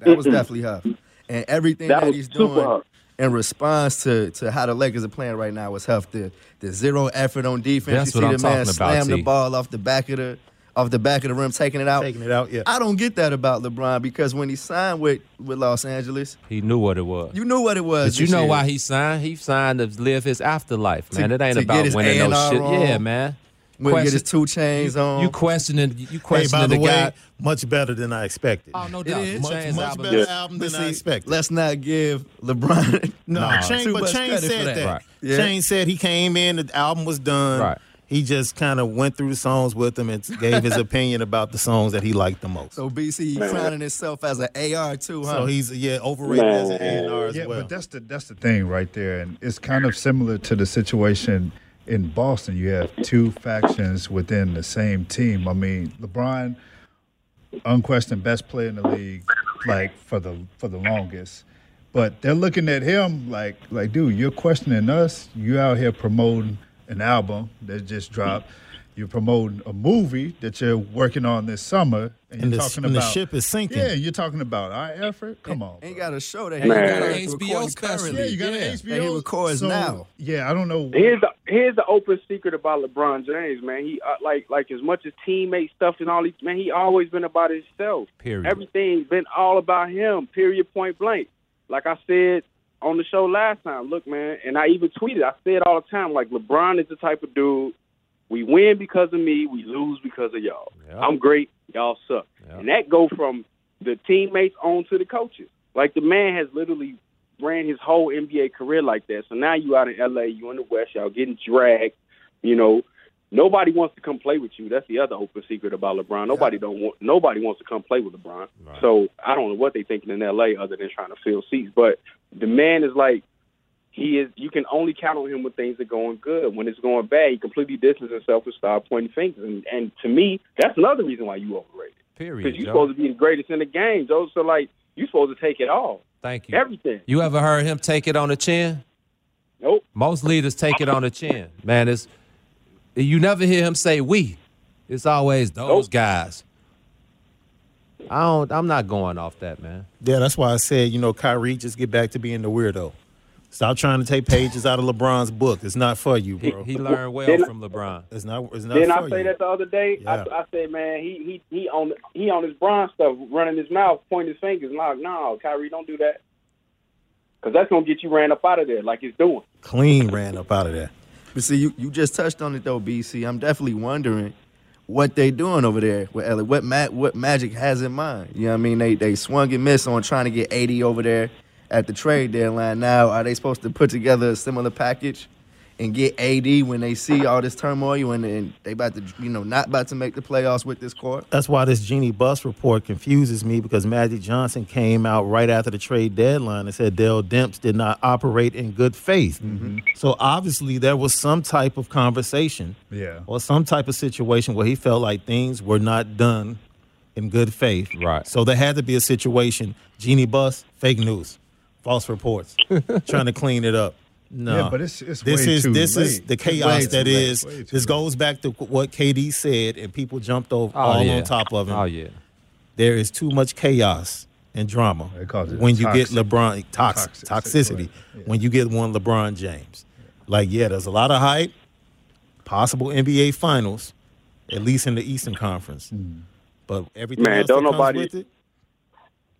That was definitely huff. And everything That that, he's doing huff. in response to, to how the Lakers are playing right now was huff. The the zero effort on defense. That's you what see I'm the man about, slam the ball off the back of the off the back of the rim, taking it out. Taking it out, yeah. I don't get that about LeBron because when he signed with, with Los Angeles, he knew what it was. you knew what it was. but you know year. why he signed? He signed to live his afterlife, man. To- it ain't about winning no A&R shit. on. Yeah, man. When he get his two chains on. You questioning you Hey, questioning by the, the, way, guy. much better than I expected. Oh no It doubt. is. Much, Chainz much album better is- album But than I expected. Let's not give LeBron No, Nah. Chain, too but much Chain credit for said that. that. Right. Yeah. Chain said he came in, the album was done. Right. He just kind of went through the songs with him and gave his opinion about the songs that he liked the most. So, So BC crowning himself as an AR too, huh? So he's yeah overrated as an AR as Yeah, well. Yeah, but that's the that's the thing right there, and it's kind of similar to the situation in Boston. You have two factions within the same team. I mean, LeBron unquestioned best player in the league, like for the for the longest. But they're looking at him like like, dude, you're questioning us. You out here promoting an album that just dropped. You're promoting a movie that you're working on this summer, and, And you're the- talking and the ship is sinking. Yeah, you're talking about our effort. Come on, Ain't got a show that Man. he got an HBO special. currently. yeah, you got Yeah. an That he HBO. records so, now. Yeah, I don't know. Here's the here's the open secret about LeBron James, man. He uh, like like as much as teammate stuff and all these man, he always been about himself. Period. Everything's been all about him. Period. Point blank. Like I said on the show last time. Look, man, and I even tweeted. I say it all the time. Like LeBron is the type of dude. We win because of me. We lose because of y'all. Yeah. I'm great. Y'all suck. Yeah. And that go from the teammates on to the coaches. Like the man has literally ran his whole NBA career like that. So now you out in LA, you in the West, y'all getting dragged. You know, nobody wants to come play with you. That's the other open secret about LeBron. Nobody don't want. Nobody wants to come play with LeBron. Right. So I don't know what they thinking in LA other than trying to fill seats. But the man is like. He is. You can only count on him when things are going good. When it's going bad, he completely distances himself and start pointing fingers. And, and to me, that's another reason why you overrated. Period. Because you're Joe. supposed to be the greatest in the game, Joe. So like, you're supposed to take it all, Thank you. everything. You ever heard him take it on the chin? Nope. Most leaders take it on the chin. Man, it's you never hear him say we. It's always those Nope. guys. I don't I'm not going off that, man. Yeah, that's why I said, you know, Kyrie, just get back to being the weirdo. Stop trying to take pages out of LeBron's book. It's not for you, bro. he learned well Didn't- from LeBron. it's not. It's not Didn't for I say you. that the other day? Yeah. I, I said, man, he he he on he on his Bron stuff, running his mouth, pointing his fingers. Like, no, Kyrie, don't do that, because that's gonna get you ran up out of there, like he's doing. Clean ran up out of there. But see, you, you just touched on it though, BC. I'm definitely wondering what they doing over there with Ellie. What ma- what Magic has in mind? You know what I mean? They they swung and missed on trying to get AD over there at the trade deadline. Now, are they supposed to put together a similar package and get AD when they see all this turmoil and, and they about to you know not about to make the playoffs with this core? That's why this Jeannie Buss report confuses me because Magic Johnson came out right after the trade deadline and said Dell Demps did not operate in good faith. Mm-hmm. So obviously there was some type of conversation Yeah. or some type of situation where he felt like things were not done in good faith. Right. So there had to be a situation. Jeannie Buss, fake news, false reports, trying to clean it up. No, Yeah, but it's- it's this way is too this is the chaos too that late. is. Way too This late. goes back to what KD said, and people jumped over Oh, all yeah. on top of him. Oh yeah. There is too much chaos and drama They call when you get. LeBron toxic, Toxic, toxicity. right, When you get one LeBron James, like yeah, there's a lot of hype. Possible NBA Finals, at least in the Eastern Conference, hmm. but everything Man, else don't that comes nobody- with it.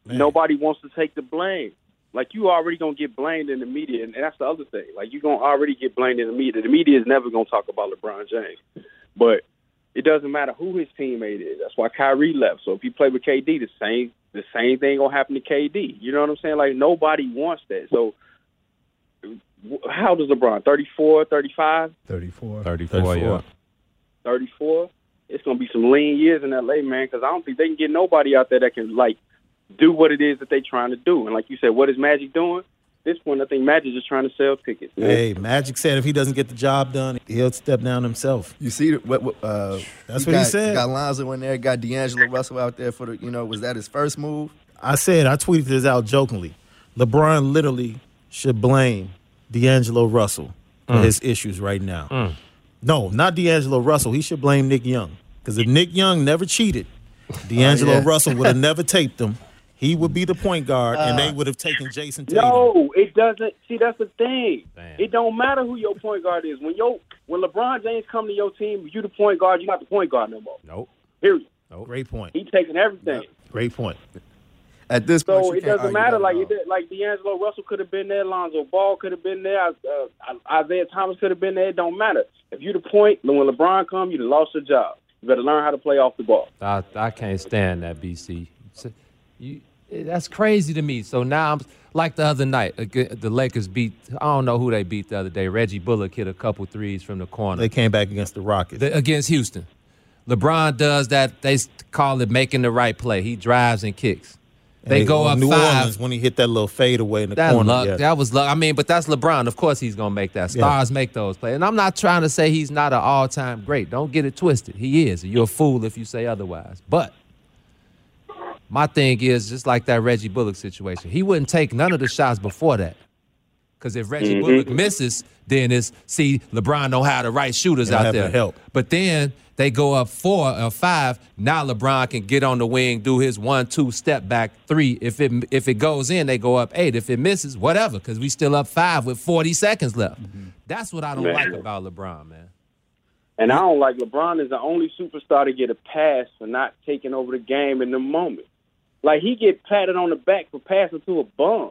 man. Nobody wants to take the blame. Like you already gonna get blamed in the media, and that's the other thing. Like you gonna already get blamed in the media. The media is never gonna talk about LeBron James, but it doesn't matter who his teammate is. That's why Kyrie left. So if you play with KD, the same the same thing gonna happen to KD. You know what I'm saying? Like nobody wants that. So w- how does LeBron? 34, 35, 34. 34, 34. yeah. 34? It's gonna be some lean years in LA, man. Because I don't think they can get nobody out there that can like do what it is that they're trying to do. And like you said, what is Magic doing? This point, I think Magic is trying to sell tickets. Man. Hey, Magic said if he doesn't get the job done, he'll step down himself. You see what? what uh, That's he what he got, said. Got Lonzo in there. Got D'Angelo Russell out there for the. You know, was that his first move? I said I tweeted this out jokingly. LeBron literally should blame D'Angelo Russell for Mm. his issues right now. No, not D'Angelo Russell. He should blame Nick Young because if Nick Young never cheated, D'Angelo Oh, yeah. Russell would have never taped him. He would be the point guard, and Uh. they would have taken Jayson Tatum. No, it doesn't. See, that's the thing. Damn. It don't matter who your point guard is. When yo, when LeBron James come to your team, you the point guard. You not the point guard no more. Nope. Period. Great point. He taking everything. Great point. At this point, So you it doesn't matter. Like it, like D'Angelo Russell could have been there, Lonzo Ball could have been there, uh, Isaiah Thomas could have been there. It don't matter. If you the point, when LeBron come, you lost your job. You better learn how to play off the ball. I, I can't stand that BC. You, that's crazy to me. So now I'm like the other night. The Lakers beat. I don't know who they beat the other day. Reggie Bullock hit a couple threes from the corner They came back against the Rockets. The- against Houston. LeBron does that. They call it making the right play. He drives and kicks. They Hey, go up New five. Orleans when he hit that little fade away in the That corner. luck. yeah. That was luck. I mean, but that's LeBron. Of course, he's gonna make that. Yeah. Stars make those plays. And I'm not trying to say he's not an all-time great. Don't get it twisted. He is. You're a fool if you say otherwise. But My thing is just like that Reggie Bullock situation. He wouldn't take none of the shots before that. Because if Reggie Mhm. Bullock misses, then it's see LeBron know how to the right shooters He'll out there. help. But then they go up four or five. Now LeBron can get on the wing, do his one, two, step back three. If it if it goes in, they go up eight. If it misses, whatever, because we still up five with 40 seconds left. That's what I don't Man. like about LeBron, man. And I don't like LeBron is the only superstar to get a pass for not taking over the game in the moment. Like he get patted on the back for passing to a bum,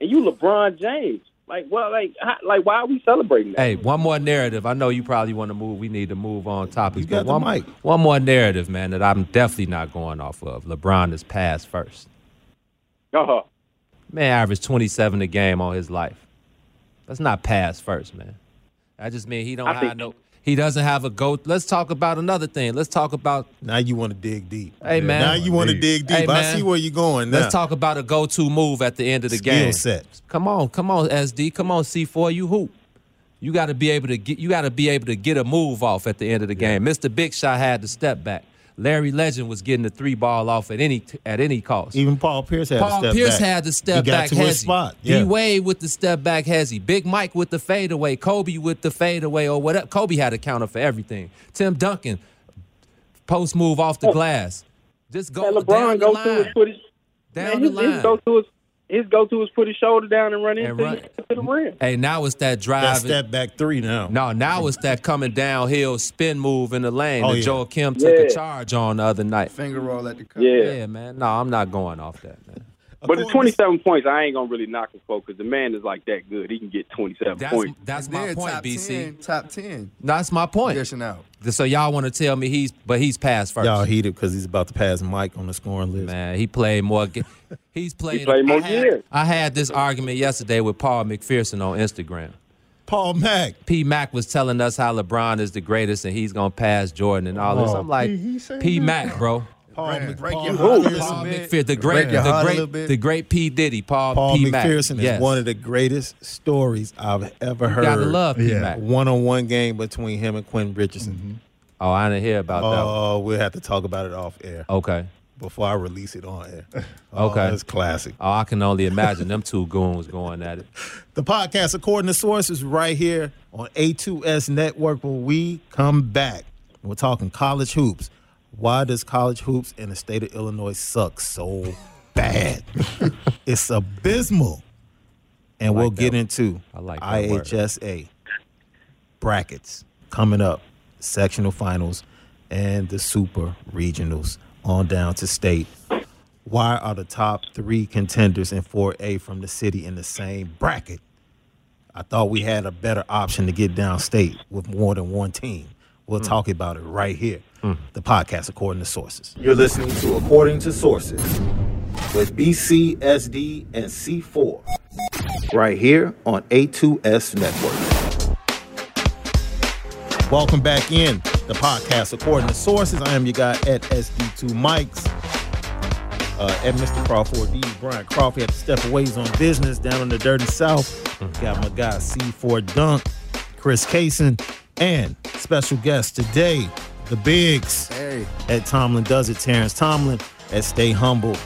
and you LeBron James. Like well, like how, like why are we celebrating that? Hey, one more narrative. I know you probably want to move. We need to move on topics. You got but the one, mic. one more narrative, man, that I'm definitely not going off of. LeBron is pass first. Uh-huh. Man averaged 27 a game all his life. That's not pass first, man. I just mean he don't I have think- no. He doesn't have a go. Let's talk about another thing. Let's talk about. Now you want to dig deep. Hey man. Now you want to dig deep. Hey, I see where you're going. Let's talk about a go-to move at the end of the Skill game. set. Come on, come on, SD. Come on, C4. You hoop. You got to be able to get. You got to be able to get a move off at the end of the game. Mr. Big Shot had to step back. Larry Legend was getting the three ball off at any at any cost. Even Paul Pierce had Paul to step Pierce back. had to step he got to hezzy. his spot. Yeah. D Wade with the step back hezzy. Big Mike with the fadeaway. Kobe with the fadeaway or whatever. Kobe had a counter for everything. Tim Duncan post move off the glass. Just go Man, down LeBron the go line. to his put his Down man, the his, line. his go to his his go to is put his shoulder down and run into run- to the rim. Hey, now it's that drive. That step back three now. No, now it's that coming downhill spin move in the lane Oh, that yeah. Joel Kim took Yeah. a charge on the other night. Finger roll at the cup. Yeah. Yeah, man. No, I'm not going off that, man. But the 27 points, I ain't gonna really knock him for because the man is like that good. He can get 27 That's, points. that's my Then point, top BC. 10, top 10. That's my point. Dishing out. So y'all want to tell me he's, but he's passed first. Y'all heated because he's about to pass Mike on the scoring list. Man, he played more. ga- He's played. played more I had, years. I had this argument yesterday with Paul McPherson on Instagram. Paul Mack. P Mac was telling us how LeBron is the greatest and he's gonna pass Jordan and all this. Oh, I'm like, he- he P that? Mac, bro. Paul, Break- Mc- break Paul your McPherson. heart a little Paul bit. McPherson, the great, Break your the great, the great P Diddy, Paul, Paul P Mac. McPherson Yes. is one of the greatest stories I've ever heard. Gotta love P Yeah. Mac. One-on-one game between him and Quentin Richardson. Mm-hmm. Oh, I didn't hear about that. Oh, we'll have to talk about it off air Okay. before I release it on air. Oh, Okay. it's classic. Oh, I can only imagine them two goons going at it. The podcast, according to sources, right here on A2S Network. When we come back, we're talking college hoops. Why does college hoops in the state of Illinois suck so bad? it's abysmal. And we'll get into I like that word. IHSA brackets coming up, sectional finals, and the super regionals on down to state. Why are the top three contenders in 4A from the city in the same bracket? I thought we had a better option to get downstate with more than one team. We'll hmm. talk about it right here. The podcast, according to sources. You're listening to According to Sources with BCSD and C4 right here on A2S Network. Welcome back in the podcast, according to sources. I am your guy at SD2 Mics. Uh, at Mr. Crawford D. Brian Crawford had to step away. He's on business down in the dirty south. Got my guy C4 Dunk, Chris Kaysen, and special guest today, the Bigs Hey. at Tomlin Does It, Terrence Tomlin at Stay Humble,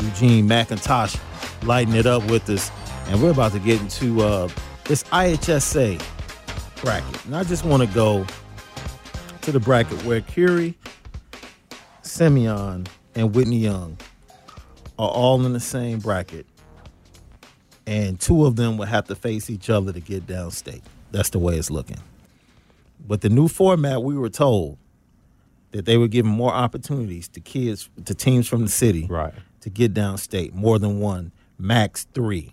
Eugene McIntosh lighting it up with us. And we're about to get into uh, this IHSA bracket. And I just want to go to the bracket where Curie, Simeon, and Whitney Young are all in the same bracket. And two of them will have to face each other to get downstate. That's the way it's looking. With the new format, we were told that they were giving more opportunities to kids, to teams from the city, Right. to get downstate, more than one, max three.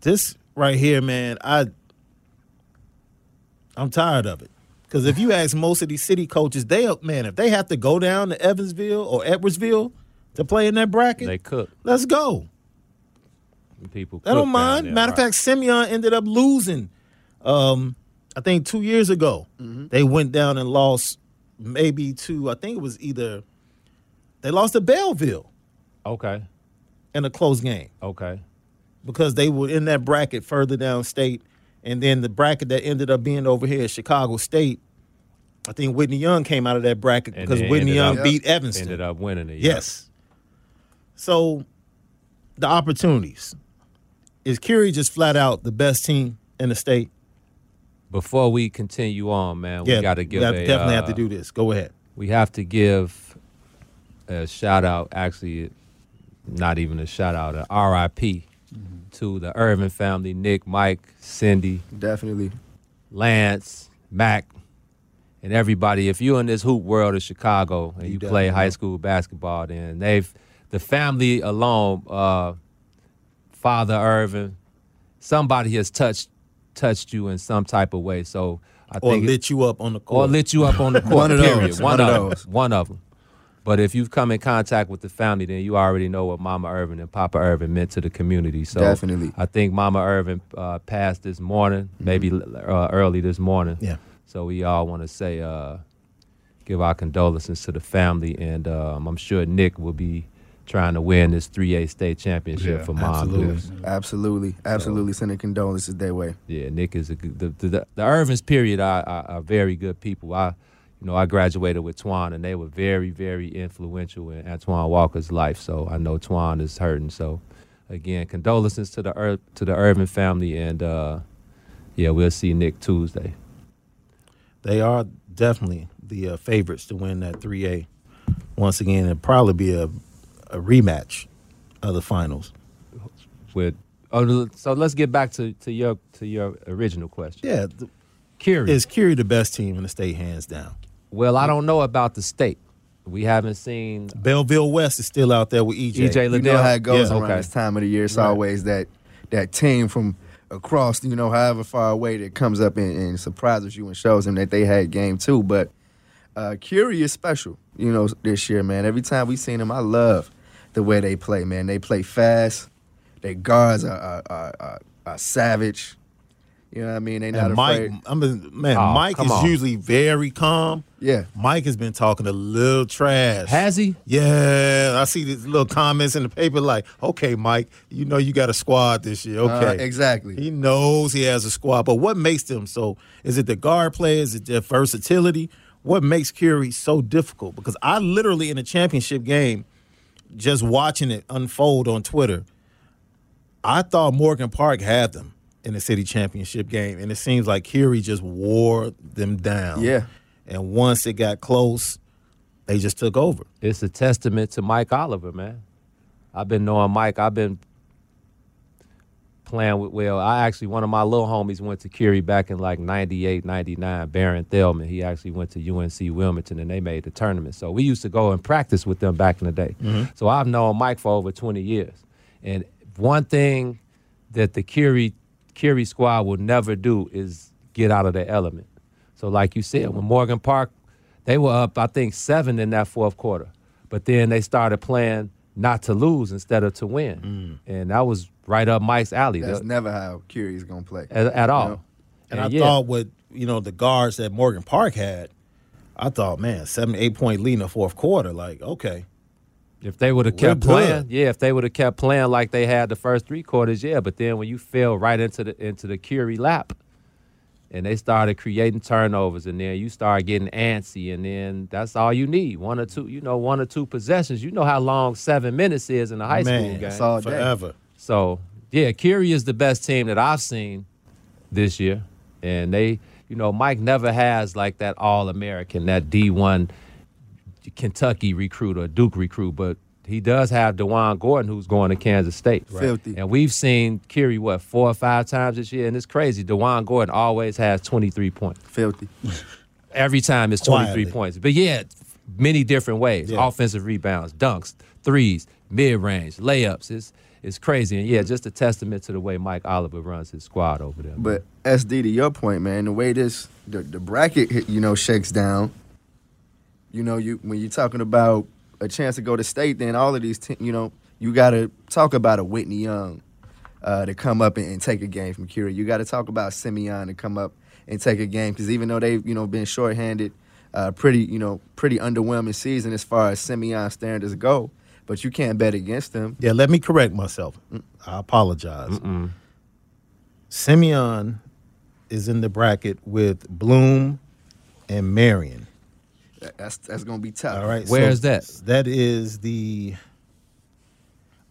This right here, man, I I'm tired of it. Because if you ask most of these city coaches, they man, if they have to go down to Evansville or Edwardsville to play in that bracket, They cook. let's go. People. I don't mind. Matter of right. fact, Simeon ended up losing. Um, I think two years ago, mm-hmm. they went down and lost maybe to I think it was either they lost to Belleville Okay. in a close game Okay. because they were in that bracket further down state, and then the bracket that ended up being over here at Chicago State, I think Whitney Young came out of that bracket And because Whitney Young up- beat Evanston. Ended up winning it. yeah. Yes. So the opportunities. Is Curie just flat out the best team in the state? Before we continue on, man, we got to give we have- a, definitely have uh, to do this. Go ahead. we have to give a shout out, actually, not even a shout out, a RIP to the Irvin family Nick, Mike, Cindy, Definitely. Lance, Mac, and everybody. If you're in this hoop world of Chicago and You you, play high school basketball, then they've, the family alone, uh, Father Irvin, somebody has touched touched you in some type of way. So I Or think lit you up on the court. or lit you up on the court. One of period. those, One, one of of those. them. One of them. But if you've come in contact with the family, then you already know what Mama Irvin and Papa Irvin meant to the community. So Definitely. I think Mama Irvin uh, passed this morning, maybe uh, early this morning. Mm-hmm. Yeah. So we all want to say, uh, give our condolences to the family, and um, I'm sure Nick will be trying to win this 3A state championship Yeah, for Mom absolutely. Blues. Absolutely. Absolutely. Sending condolences their way. Yeah, Nick is a good. The, the, the, the Irvins period are, are, are very good people. I, you know, I graduated with Twan, and they were very, very influential in Antoine Walker's life. So I know Twan is hurting. So, again, condolences to the Ir- to the Irvin family, and uh, yeah, we'll see Nick Tuesday. They are definitely the uh, favorites to win that 3A. Once again, it'll probably be a, a rematch of the finals. With oh, so let's get back to, to your to your original question. Yeah. th- Curious. Is Curie the best team in the state, hands down? well, I don't know about the state. We haven't seen Belleville West is still out there with EJ. EJ You Liddell. know how it goes Yeah. around Okay. this time of the year. It's Right. always that that team from across, you know, however far away that comes up and, and surprises you and shows them that they had game two. But uh Curie is special, you know, this year, man. Every time we seen him, I love the way they play, man. They play fast. Their guards are are, are, are, are savage. You know what I mean? They not And Mike, afraid. I mean, man, Oh, Mike is on. usually very calm. Yeah. Mike has been talking a little trash. Has he? Yeah, I see these little comments in the paper like, okay, Mike, you know you got a squad this year. Uh, Okay. exactly. He knows he has a squad, but what makes them so? Is it the guard play? Is it their versatility? What makes Curie so difficult? Because I literally in a championship game, just watching it unfold on Twitter, I thought Morgan Park had them in the city championship game, and it seems like Curie just wore them down. Yeah. And once it got close, they just took over. it's a testament to Mike Oliver, man. I've been knowing Mike. I've been playing with, well, I actually, one of my little homies went to Curie back in like 98, 99, Baron Thelman. He actually went to UNC Wilmington and they made the tournament. So we used to go and practice with them back in the day. Mm-hmm. So I've known Mike for over 20 years. And one thing that the Curie, Curie squad will never do is get out of their element. So, like you said, when Morgan Park, they were up, I think, seven in that fourth quarter. But then they started playing not to lose instead of to win. Mm. And that was right up Mike's alley That's the- never how Curie's gonna play. at, at all. know? And I yeah, thought with you know the guards that Morgan Park had, I thought, man, seven, eight point lead in the fourth quarter. Like, okay, if they would have we're kept good. playing, yeah, if they would have kept playing like they had the first three quarters, yeah. But then when you fell right into the into the Curie lap, and they started creating turnovers, and then you start getting antsy, and then that's all you need one or two, you know, one or two possessions. You know how long seven minutes is in a high man, school game. That's all day. forever. So yeah, Curie is the best team that I've seen this year, and they, you know, Mike never has like that All American, that D one Kentucky recruit or Duke recruit, but he does have DaJuan Gordon who's going to Kansas State. Filthy. And we've seen Curie what four or five times this year, and it's crazy. DaJuan Gordon always has twenty three points Filthy. every time it's 23 Quietly. points. But yeah, many different ways. Yeah. Offensive rebounds, dunks, threes, mid-range, layups. It's it's crazy. And yeah, just a testament to the way Mike Oliver runs his squad over there. But SD, to your point, man, the way this the, the bracket you know shakes down, you know, you when you're talking about a chance to go to state, then all of these, te- you know, you got to talk about a Whitney Young uh, to come up and, and take a game from Curie. You got to talk about Simeon to come up and take a game because even though they've you know been shorthanded, uh, pretty you know pretty underwhelming season as far as Simeon standards go, but you can't bet against them. Yeah, let me correct myself. I apologize. Simeon is in the bracket with Bloom and Marian. That- That's that's gonna be tough. All right. Where is that? That is the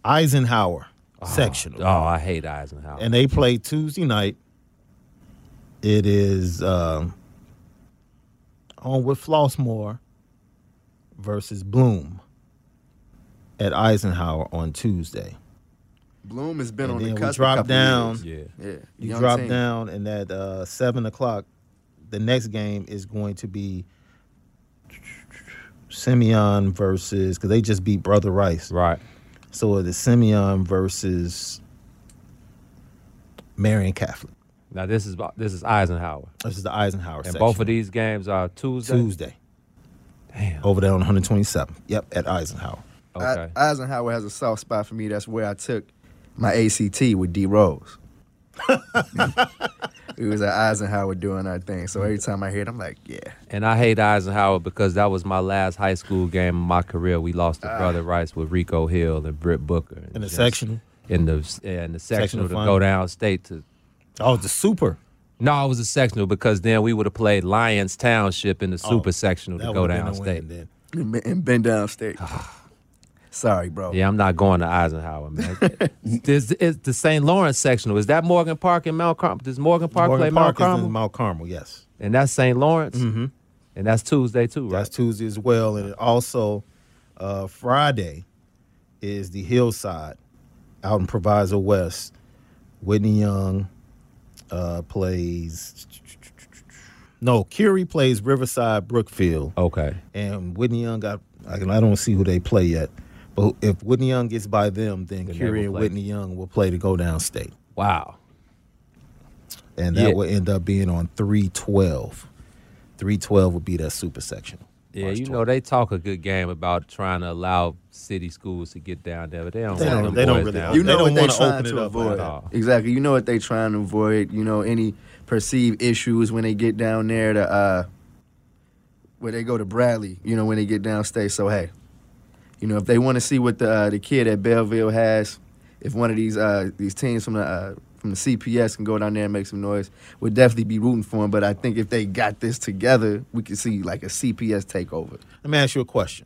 Eisenhower sectional. Oh, I hate Eisenhower. and they play Tuesday night. It is um, on with Flossmoor versus Bloom at Eisenhower on Tuesday. Bloom has been And on then the we cusp. drop down. Years. yeah. Yeah, You young drop team. down, and at uh, seven o'clock, the next game is going to be Simeon versus because they just beat Brother Rice. Right. So it is Simeon versus Marian Catholic. Now this is this is Eisenhower, This is the Eisenhower and section. both of these games are Tuesday. Tuesday. Damn. Over there on 127. Yep, at Eisenhower. Okay. I- Eisenhower has a soft spot for me. That's where I took my ACT with D Rose. we was at Eisenhower doing our thing. So every time I hear it, I'm like, yeah. And I hate Eisenhower because that was my last high school game of my career. We lost to ah. Brother Rice with Rico Hill and Britt Booker. and In the just- sectional. In the yeah, in the sectional to final. go down state to. Oh, the super. No, it was a sectional because then we would have played Lyons Township in the oh, super sectional to Oh, go would've down state. win then. And been- And been downstate. Sorry, bro. Yeah, I'm not going to Eisenhower, man. this is the St. Lawrence sectional. Is that Morgan Park and Mount Carmel? Does Morgan Park Morgan play Mount Park is Carmel? in Mount Carmel, yes. and that's St. Lawrence. Mm-hmm. And that's Tuesday too, right? That's Tuesday as well. And also uh, Friday is the Hillside out in Proviso West. Whitney Young uh, plays. No, Curie plays Riverside Brookfield. okay. And Whitney Young got. I, I don't see who they play yet. But if Whitney Young gets by them, then, Then they Curie and. Whitney Young will play to go downstate. Wow. And that Yeah. will end up being on 312. 312 would be that super section. Yeah, March you 12th. know they talk a good game about trying to allow city schools to get down there, but they don't. They want don't- them they don't really- down You They know don't what they're wanna trying open to avoid. at all. Exactly. You know what they're trying to avoid. You know any perceived issues when they get down there to uh, where they go to Bradley. You know when they get downstate. So hey, you know if they want to see what the uh, the kid at Belleville has, if one of these uh, these teams from the uh, from the CPS can go down there and make some noise, we'll definitely be rooting for them. But I think if they got this together, we could see like a CPS takeover. Let me ask you a question.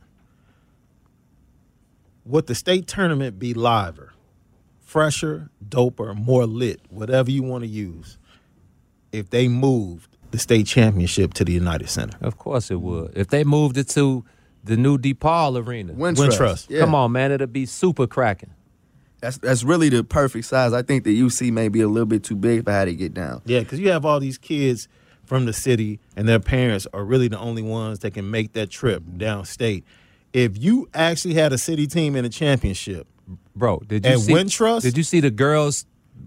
Would the state tournament be liver, fresher, doper, more lit, whatever you want to use, if they moved the state championship to the United Center? Of course it would. If they moved it to the new DePaul Arena, Wintrust. Wintrust. Yeah. come on, man, it'll be super cracking. That's that's really the perfect size. I think the UC may be a little bit too big for how they get down. Yeah, because you have all these kids from the city, and their parents are really the only ones that can make that trip downstate. If you actually had a city team in a championship, Bro, did you At see Wintrust? Did you see the girls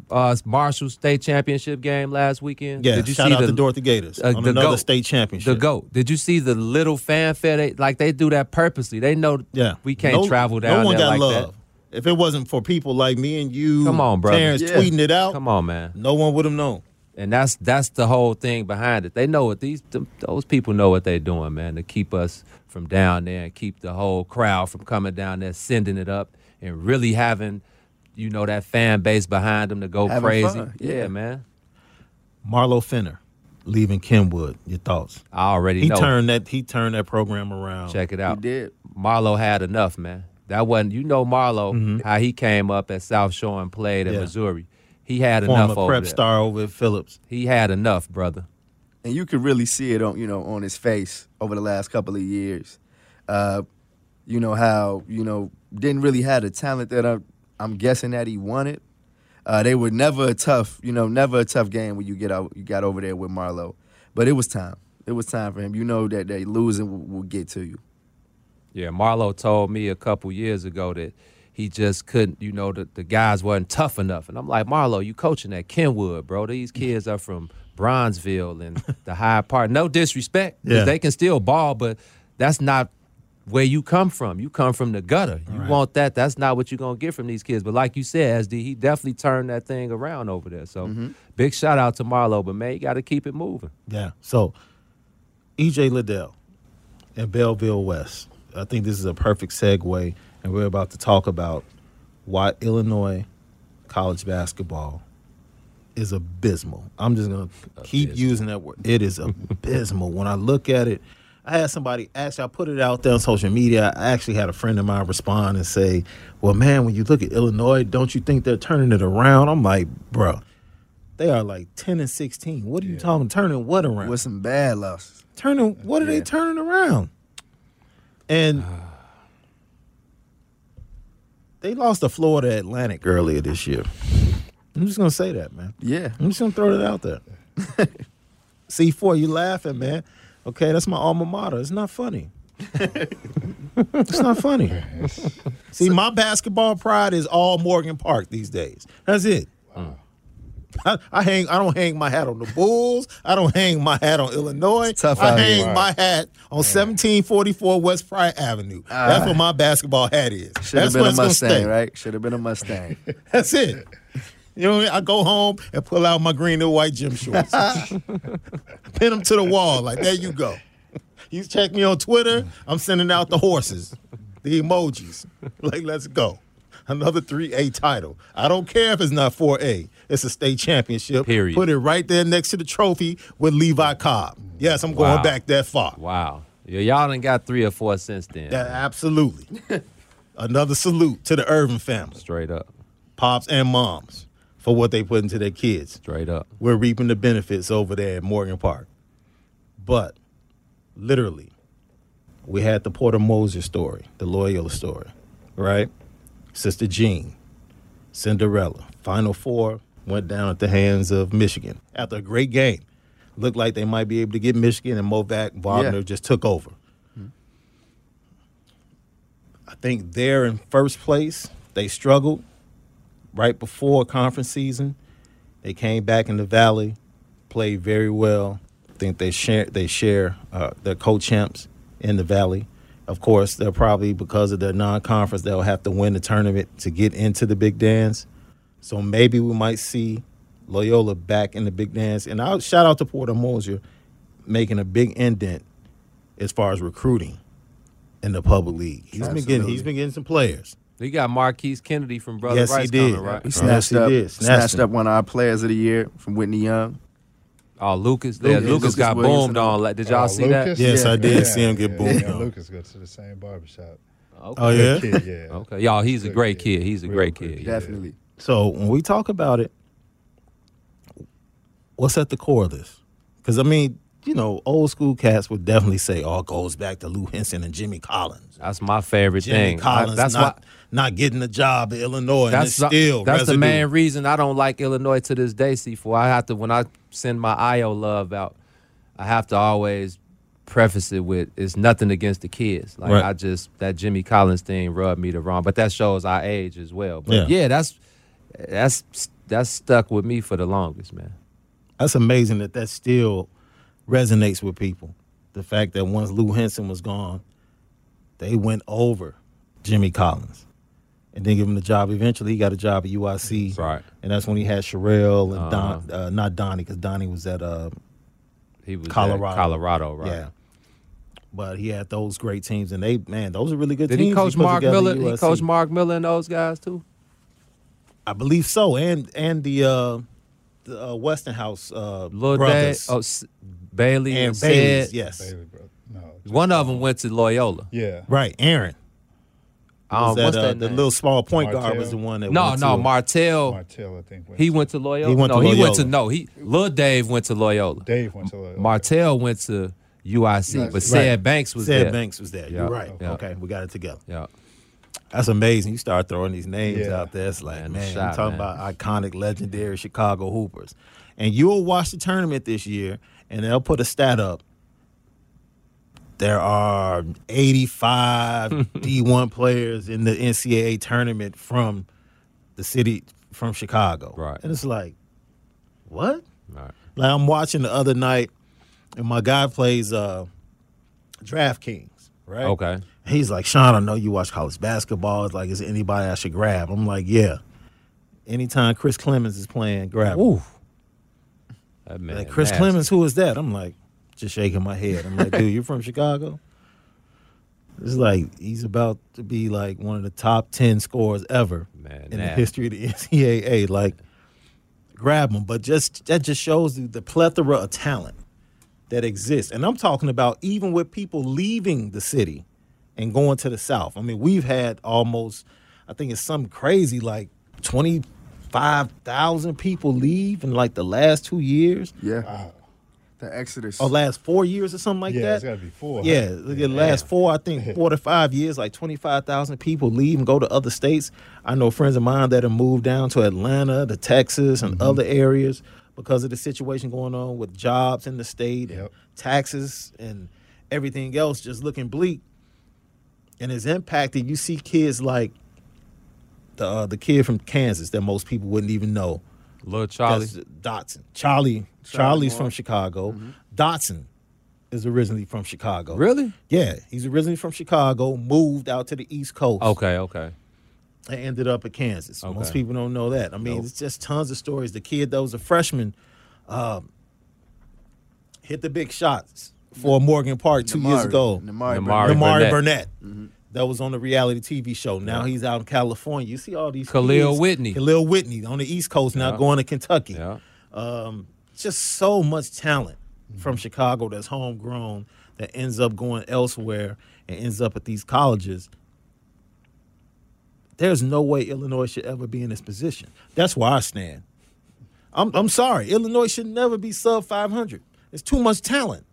uh, Marshall State Championship game last weekend? yeah, did you shout see out the, to Dorothy Gaters uh, on the another GOAT. state championship. The GOAT. Did you see the little fanfare? They, like they do that purposely. They know Yeah, we can't No- travel down No one there got like love. If it wasn't for people like me and you, Come on, brother. Terrence Yeah. tweeting it out, Come on, man. no one would have known. And that's that's the whole thing behind it. They know what these them, those people know what they're doing, man, to keep us from down there and keep the whole crowd from coming down there, sending it up, and really having, you know, that fan base behind them to go Having crazy. fun, Yeah. yeah. man. Marlo Finner leaving Kenwood. Your thoughts? I already He know. turned that. He turned that program around. Check it out. He did. Marlo had enough, man. That wasn't you know Marlo Mhm. how he came up at South Shore and played at Yeah. Missouri. He had Former enough over prep there. star over at Phillips. He had enough, brother. and you could really see it on you know on his face over the last couple of years. Uh, you know how you know didn't really have the talent that I, I'm guessing that he wanted. Uh, they were never a tough, you know, never a tough game when you get out, you got over there with Marlo. But it was time. It was time for him. You know that that losing will, will get to you. Yeah, Marlo told me a couple years ago that he just couldn't, you know, the, the guys weren't tough enough. And I'm like, Marlo, you coaching at Kenwood, bro. These kids are from Bronzeville and the high part. No disrespect, Yeah. they can still ball, but that's not where you come from. You come from the gutter. You want that. That's not what you're going to get from these kids. But like you said, SD, he definitely turned that thing around over there. So mm-hmm. big shout out to Marlo. But man, you got to keep it moving. Yeah. So, EJ Liddell and Belleville West. I think this is a perfect segue, and we're about to talk about why Illinois college basketball is abysmal. I'm just gonna keep using that word. It is abysmal. when I look at it, I had somebody actually I put it out there on social media. I actually had a friend of mine respond and say, "Well, man, when you look at Illinois, don't you think they're turning it around?" I'm like, bro, they are like ten and sixteen. What are you talking? Turning what around? With some bad losses. turning what are they turning around? And they lost to Florida Atlantic earlier this year. I'm just gonna say that, man. Yeah. I'm just gonna throw it out there. C4, you laughing, man. Okay, that's my alma mater. It's not funny. it's not funny. See, my basketball pride is all Morgan Park these days. That's it. I, I hang. I don't hang my hat on the Bulls. I don't hang my hat on Illinois. tough I hang my hat on 1744 West Pryor Avenue. Ah. That's what my basketball hat is. Should have been a Mustang, right? Should have been a Mustang. That's it. You know, I go home and pull out my green and white gym shorts, pin them to the wall. Like there you go. You check me on Twitter. I'm sending out the horses, the emojis. Like let's go. Another 3A title. I don't care if it's not 4A. It's a state championship. Period. Put it right there next to the trophy with Levi Cobb. Yes, I'm going Wow. back that far. Wow. Yeah, y'all done got three or four since then. Yeah, absolutely. Another salute to the Irvin family, Straight up. pops and moms, for what they put into their kids. Straight up. we're reaping the benefits over there at Morgan Park. But literally, we had the Porter Moser story, the Loyola story, right? Sister Jean, Cinderella, Final Four went down at the hands of Michigan after a great game. Looked like they might be able to get Michigan, and Movac Wagner Yeah. just took over. I think they're in first place. They struggled right before conference season. They came back in the valley, played very well. I think they share they share uh, their co-champs in the valley. Of course, they'll probably because of their non-conference, they'll have to win the tournament to get into the big dance. So maybe we might see Loyola back in the big dance. And I'll shout out to Porter Moser making a big indent as far as recruiting in the public league. He's been getting he's been getting some players. You got Marquise Kennedy from Brother Yes, he Rice did. coming, right? He Yes, snatched he up, did. Snatched snatched up one of our players of the year from Whitney Young. Oh, Lucas. Yeah, Lucas- Lucas, Lucas got Williamson. boomed on. Like, Did y'all Oh, see that? Lucas? Yes, I did see him get yeah, boomed yeah, on. Lucas go to the same barbershop. Okay. Oh yeah. Kid, yeah. Okay. Y'all, he's a great kid. kid. He's a Real great kid. kid. Definitely. So when we talk about it, what's at the core of this? Because I mean, you know, old school cats would definitely say, "Oh, goes back to Lou Henson and Jimmy Collins." That's my favorite Jimmy thing. I- Collins that's not why. not getting the job in Illinois. That's still that's the main reason I don't like Illinois to this day. C4. I have to when I send my IO love out, I have to always preface it with it's nothing against the kids. Like Right. I just that Jimmy Collins thing rubbed me the wrong, but that shows our age as well. But Yeah. yeah, that's that's that's stuck with me for the longest, man. That's amazing that that's still resonates with people. The fact that once Lou Henson was gone, they went over Jimmy Collins and then give him the job. Eventually, he got a job at UIC. Right. And that's when he had Sherell and Uh-huh. Don, uh, not Donnie, because Donnie was at uh, He was Colorado. Colorado, right? Yeah. But he had those great teams, and they man, those are really good Did teams. he coach put Mark Miller? He coached Mark Miller and those guys too. I believe so, and and the uh, the uh, Westinghouse uh, Lil brothers oh, S- Bailey and and Bailey's, Sid. yes, Bailey, bro. No. One of them went to Loyola. Yeah. right. Aaron Um, was that, what's uh, that the name? little small point guard was the one that No, went no, to, Martell. Martell, I think. Went He to- went to Loyola. He went no, to he went to no. He Lil Dave went to Loyola. Dave went to Loyola. Martell went to UIC, but Right. Sid Banks was Said there. Banks was there. Yeah, You're right. yeah. Okay, we got it together. Yeah, That's amazing. You start throwing these names Yeah. out there. It's like, Man, man, shot, you're talking man. about iconic, legendary Chicago Hoopers. And you'll watch the tournament this year, and they'll put a stat up. There are 85 D1 players in the NCAA tournament from the city, from Chicago. Right. And it's like, what? right. Like I'm watching the other night, and my guy plays uh, DraftKings, right? Okay. He's like, Sean, I know you watch college basketball. It's like, is there anybody I should grab? I'm like, yeah. Anytime Chris Clemons is playing, grab him. Ooh. Oh, that man. Like, Chris nasty. Clemens, who is that? I'm like, just shaking my head. I'm like, dude, you're from Chicago? It's like he's about to be like one of the top ten scores ever Man, in the history of the NCAA. Like, grab him. But just that just shows you the plethora of talent that exists. And I'm talking about even with people leaving the city and going to the south. I mean, we've had almost, I think it's something crazy like 25,000 people leave in like the last two years. Yeah. The Exodus. Or last four years or something like Yeah, that. it's gotta be four. Yeah, look at the last four, I think four to five years, like 25,000 people leave and go to other states. I know friends of mine that have moved down to Atlanta, to Texas, and mm-hmm. other areas because of the situation going on with jobs in the state, and taxes, and everything else just looking bleak. And it's impacted. You see kids like the uh, the kid from Kansas that most people wouldn't even know. Little Charlie. That's Dotson. Charlie. Charlie's from Chicago. Dotson is originally from Chicago. Really? Yeah, he's originally from Chicago, moved out to the East Coast. Okay, okay. And ended up at Kansas. Okay. Most people don't know that. I mean, Nope. it's just tons of stories. The kid that was a freshman um, hit the big shots for Morgan Park two years ago. Namari Namari Namari Burnett. Burnett. That was on the reality TV show. Now he's out in California. You see all these Kahlil kids- Whitney. Kahlil Whitney on the East Coast now going to Kentucky. Yeah. Um, just so much talent from Chicago that's homegrown that ends up going elsewhere and ends up at these colleges. There's no way Illinois should ever be in this position. That's where I stand. I'm, I'm sorry. Illinois should never be sub 500. It's too much talent.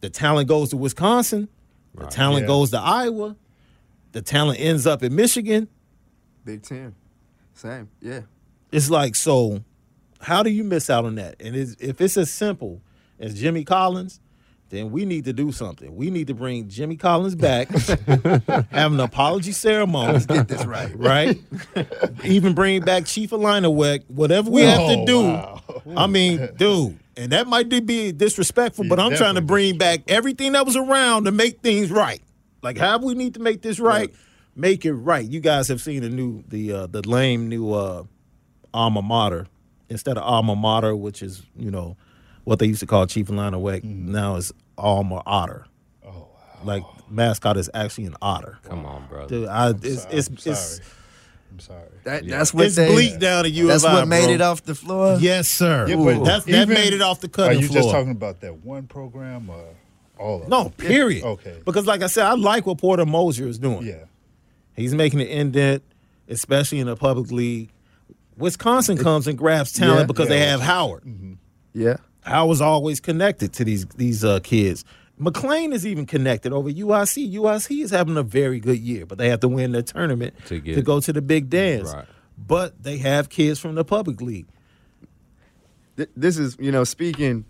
The talent goes to Wisconsin. The talent Yeah. goes to Iowa. The talent ends up in Michigan. Big Ten. Same. Yeah. It's like, so how do you miss out on that? And it's, if it's as simple as Jimmy Collins, then we need to do something. We need to bring Jimmy Collins back, have an apology ceremony. Let's get this right. Right? Even bring back Chief Illiniwek, whatever we have to Oh, do. wow. I mean, dude, and that might be disrespectful, but I'm trying to bring back everything that was around to make things right. Like, how we need to make this right? Make it right. You guys have seen the new, the uh, the lame new uh, alma mater instead of alma mater, which is you know what they used to call Chief Illiniwek. Mm-hmm. Now it's alma otter. Oh, wow. Like mascot is actually an otter. Come on, brother. Dude, I, it's, sorry. it's, I'm it's, sorry. I'm sorry. That, That's what it's they. bleak down to you. That's what made it off the floor. Yes, sir. Yeah, but That's, that even- made it off the cutting floor. Are you floor. just talking about that one program or all of No, them? period. Okay. Because like I said, I like what Porter Moser is doing. Yeah. He's making an indent, especially in the public league. Wisconsin comes and grabs talent Yeah. because they have Howard. Mm-hmm. Yeah. Howard's always connected to these these uh, kids. McClain is even connected over UIC. UIC is having a very good year, but they have to win the tournament To to, go to the big dance. Right. But they have kids from the public league. Th- this is you know speaking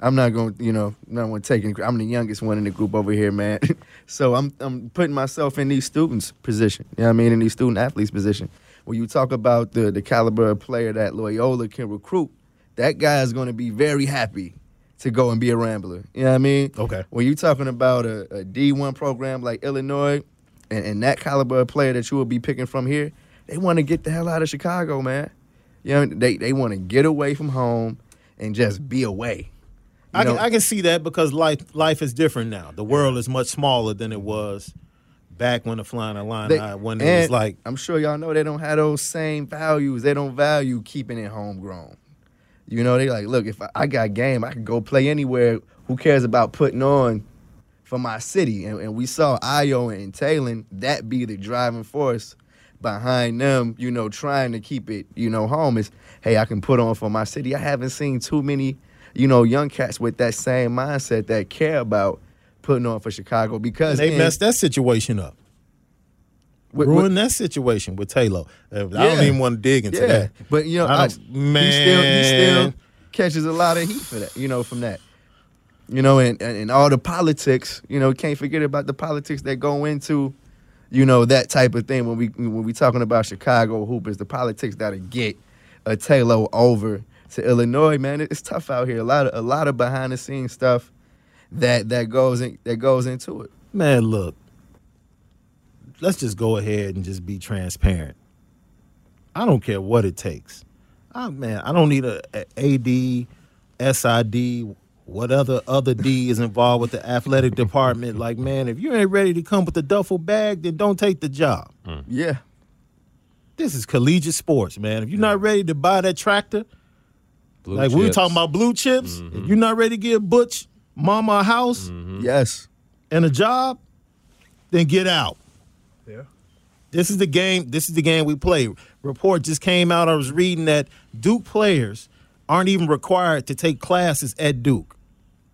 i'm not going to you know not want to take any i'm the youngest one in the group over here man so i'm i'm putting myself in these students position you know what i mean in these student athletes position when you talk about the the caliber of player that loyola can recruit that guy is going to be very happy to go and be a rambler you know what i mean Okay. when you're talking about a, a d1 program like illinois and, and that caliber of player that you will be picking from here they want to get the hell out of chicago man you know, they they want to get away from home and just be away. You I can I can see that because life life is different now. The world is much smaller than it was back when the flying Illini they- when it was like I'm sure y'all know they don't have those same values. They don't value keeping it homegrown. You know, they like, look, if I, I got game, I can go play anywhere. Who cares about putting on for my city? And, and we saw Ayo and Talon that be the driving force behind them. You know, trying to keep it, you know, home is, hey, I can put on for my city. I haven't seen too many, you know, young cats with that same mindset that care about putting on for Chicago because they in- messed that situation up. With- Ruined that situation with Taylor. Uh, I don't Yeah. even want to dig into yeah, that. but you know, I don't- he still he still catches a lot of heat for that. You know, from that. You know, and, and, and all the politics. You know, can't forget about the politics that go into, you know, that type of thing when we when we talking about Chicago hoopers, the politics that'll get a Taylor over to Illinois. Man, it's tough out here. A lot of a lot of behind the scenes stuff that that goes in, that goes into it. Man, look. Let's just go ahead and just be transparent. I don't care what it takes. I, man, I don't need a, a AD, SID, what other other D is involved with the athletic department. Like, man, if you ain't ready to come with the duffel bag, then don't take the job. Mm. Yeah. This is collegiate sports, man. If you're not ready to buy that tractor, Blue like we were talking about blue chips, if mm-hmm. you're not ready to give Butch mama a house mm-hmm. Yes. and a job, then get out. Yeah. This is the game. This is the game we play. Report just came out. I was reading that Duke players aren't even required to take classes at Duke.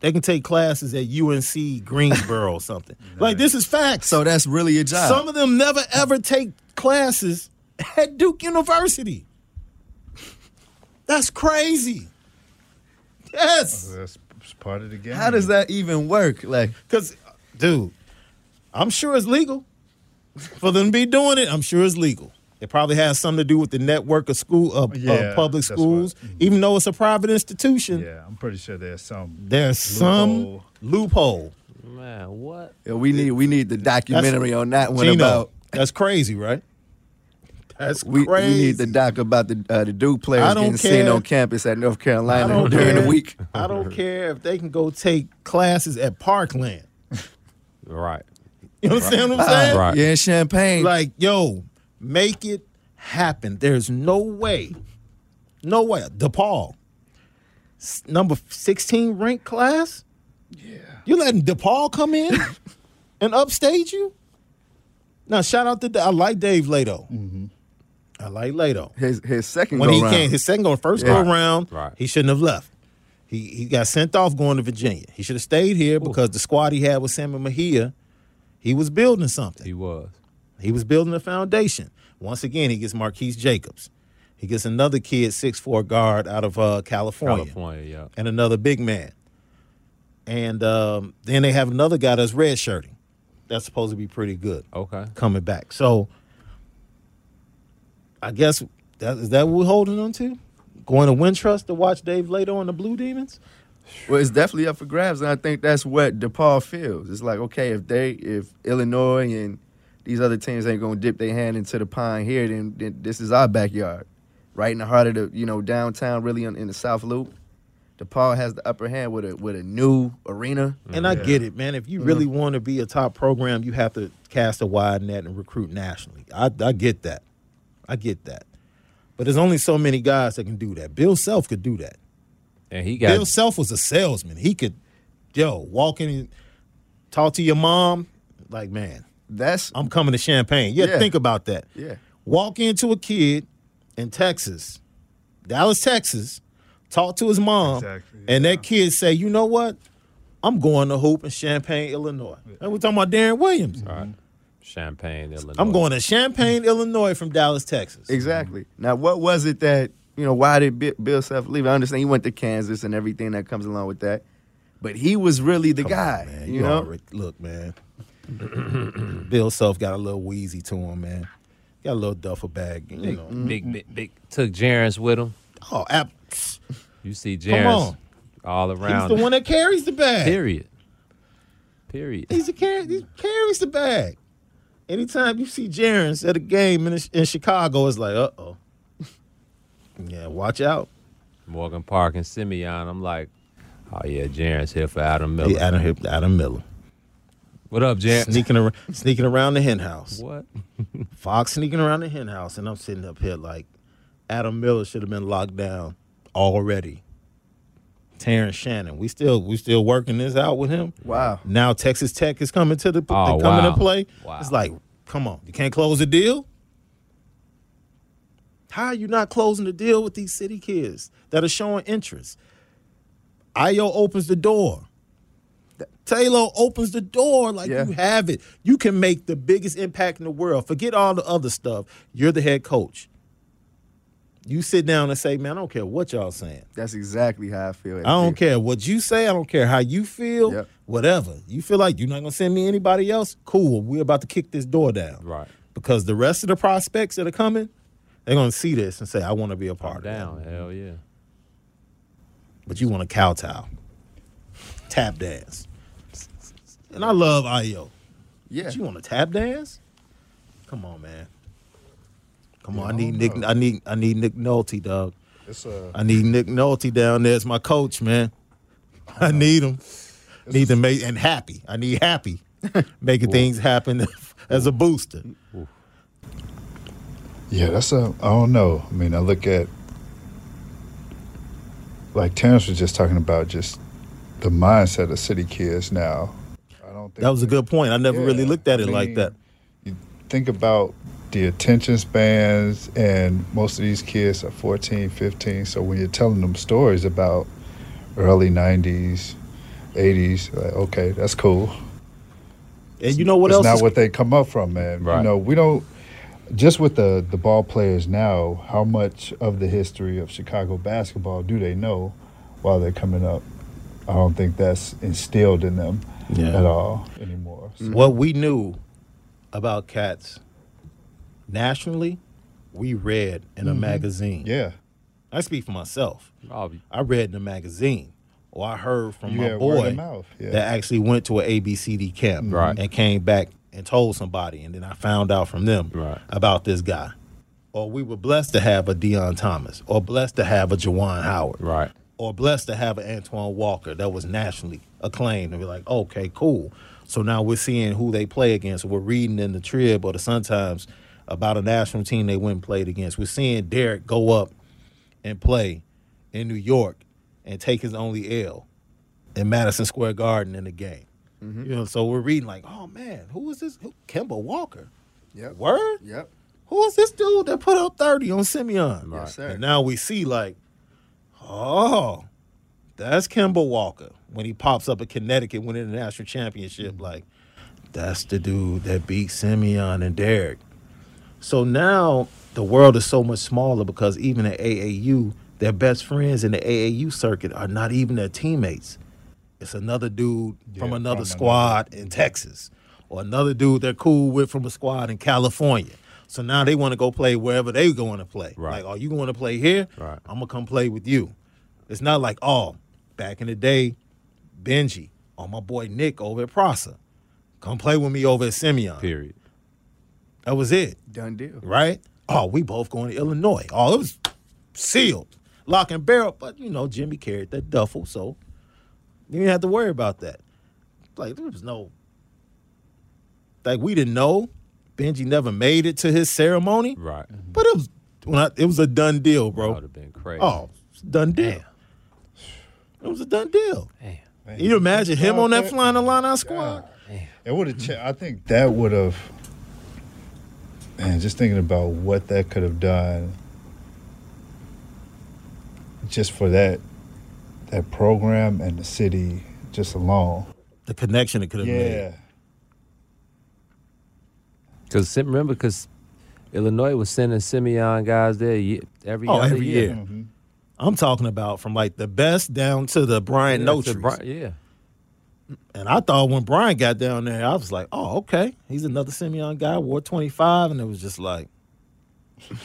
They can take classes at UNC Greensboro or something. Like this is facts. So that's really a job. Some of them never ever take classes at Duke University. That's crazy. Yes. That's part of the game. How does that even work? Like, Because, dude, I'm sure it's legal for them to be doing it. I'm sure it's legal. It probably has something to do with the network of school of, of Yeah, public that's schools, even though it's a private institution. Yeah, I'm pretty sure there's some. There's some loophole. loophole. Man, what? yeah, we need we need the documentary on that one Gino, about. that's crazy, right? That's We, we need the doc about the uh, the Duke players I don't getting seen on campus at North Carolina during care. the week. I don't care if they can go take classes at Parkland. Right. You understand what I'm saying? Right. Yeah, in Champaign. Like, yo, make it happen. There's no way, no way. DePaul, s- number 16 ranked class? Yeah. You letting DePaul come in and upstage you? Now, shout out to, I like Dave Leitao. Mm-hmm. I like Leitao. his his second When go he round. came, his second go, first Yeah. go round, Right. he shouldn't have left. He he got sent off going to Virginia. He should have stayed here because the squad he had with Sammy Mejia, he was building something. He was. He was building a foundation. Once again, he gets Markese Jacobs. He gets another kid, six four guard out of uh, California, California, yeah. and another big man. And um, then they have another guy that's redshirting. That's supposed to be pretty good Okay. coming back. So I guess that is that what we're holding on to? Going to Wintrust to watch Dave Leitao and the Blue Demons? Well, it's definitely up for grabs, and I think that's what DePaul feels. It's like, okay, if they, if Illinois and these other teams ain't gonna dip their hand into the pond here, then, then this is our backyard, right in the heart of the, you know, downtown, really in, in the South Loop. DePaul has the upper hand with a with a new arena. And I get it, man. If you mm-hmm. really want to be a top program, you have to cast a wide net and recruit nationally. I, I get that. I get that. But there's only so many guys that can do that. Bill Self could do that. And he got Bill Self was a salesman. He could, yo, walk in and talk to your mom. Like, man, That's I'm coming to Champaign. Yeah, Yeah. think about that. yeah. Walk into a kid in Texas, Dallas, Texas, talk to his mom, Exactly, and yeah. that kid say, you know what? I'm going to hoop in Champaign, Illinois. And we're talking about Deron Williams. All right. Champaign, Illinois. I'm going to Champaign, Illinois from Dallas, Texas. Exactly. Now, what was it that you know? Why did Bill Self leave? I understand he went to Kansas and everything that comes along with that, but he was really the Come guy. on, man. you You know, already- look, man. Bill Self got a little wheezy to him, man. Got a little duffel bag, you Big, know. big, big, big. Took Jerrance with him. Oh, ap- You see Come Jerrance on. all he's around. the one that carries the bag. Period. Period. He's the carry, he carries the bag. Anytime you see Jerrance at a game in, in Chicago, it's like, uh oh. Yeah, watch out. Morgan Park and Simeon. I'm like, oh yeah, Jerrance here for Adam Miller. Hey, Adam, here, Adam Miller What up, Jerrance? sneaking around, sneaking around the hen house. What? Fox sneaking around the hen house, and I'm sitting up here like, Adam Miller should have been locked down already. Terrence Shannon, we still we still working this out with him. wow. Now Texas Tech is coming to the Oh, they coming wow. to play. Wow. It's like, come on, you can't close the deal. How are you not closing the deal with these city kids that are showing interest? Ayo opens the door. Taylor opens the door like Yeah. you have it. You can make the biggest impact in the world. Forget all the other stuff. You're the head coach. You sit down and say, "Man, I don't care what y'all saying. That's exactly how I feel. I don't care what you say. I don't care how you feel. Yep. Whatever. You feel like you're not gonna send me anybody else? Cool. We're about to kick this door down. Right. Because the rest of the prospects that are coming, they're gonna see this and say, I want to be a part of it. Down. that. Hell yeah. But you want to kowtow. Tap dance. And I love Ayo. Yeah. But you want to tap dance? Come on, man. Come on. I I need don't Nick know. I need I need Nick Nolte, dog. It's uh, I need Nick Nolte down there as my coach, man. I need him. Need to make and happy. I need happy. Making things happen as a booster. Yeah, that's a. I don't know. I mean, I look at like Terrence was just talking about just the mindset of city kids now. I don't think That was a good point. I never really looked at I it like that. You think about the attention spans, and most of these kids are 14, 15. So when you're telling them stories about early 90s, 80s, like, okay, that's cool. And you know what it's else? not is- what they come up from, man. Right. You know, we don't just with the the ball players now. How much of the history of Chicago basketball do they know while they're coming up? I don't think that's instilled in them Yeah. at all anymore. So, what we knew about cats nationally, we read in a magazine. Mm-hmm. yeah, I speak for myself. Oh, I read in a magazine, or I heard from You my had word of boy mouth, yeah. that actually went to an ABCD camp Right. and came back and told somebody, and then I found out from them Right. about this guy. Or we were blessed to have a Deon Thomas, or blessed to have a Juwan Howard, right. or blessed to have an Antoine Walker that was nationally acclaimed and be like, okay, cool. So now we're seeing who they play against. We're reading in the Trib or the Sun Times about a national team they went and played against. We're seeing Derrick go up and play in New York and take his only L in Madison Square Garden in the game. Mm-hmm. You know, so we're reading like, oh man, who is this? Who, Kemba Walker. Yep. Word? Yep. Who is this dude that put up 30 on Simeon? Yes, sir. And now we see like, oh, that's Kemba Walker when he pops up at Connecticut winning the national championship. Mm-hmm. Like, that's the dude that beat Simeon and Derrick. So now the world is so much smaller because even at AAU, their best friends in the AAU circuit are not even their teammates. It's another dude from another from squad in mm-hmm. Texas, or another dude they're cool with from a squad in California. So now they want to go play wherever they going to play. Right. Like, are you going to play here? Right. I'm gonna come play with you. It's not like, oh, back in the day, Benji or my boy Nick over at Prosser, come play with me over at Simeon. Period. That was it Done deal. right? Oh, we both going to Illinois. Oh, it was sealed, lock and barrel. But you know, Jimmy carried that duffel, so you didn't have to worry about that. Like there was no, like we didn't know. Benji never made it to his ceremony, Right. Mm-hmm. but it was when I, it was a done deal, That bro. would have been crazy. Oh, it's a done deal. It was a done deal. Damn. man, Can you imagine him on that that- flying the line out squad? It would have. Ch- I think that would have. Man, just thinking about what that could have done, just for that, that program and the city, just alone. The connection it could have made. Yeah, Because remember, because Illinois was sending Simeon guys there ye- every Oh, other every year. year. Mm-hmm. I'm talking about from like the best down to the Brian Yeah, No. Bri- yeah. And I thought when Brian got down there, I was like, oh, okay. He's another Simeon guy, wore 25. And it was just like, Look,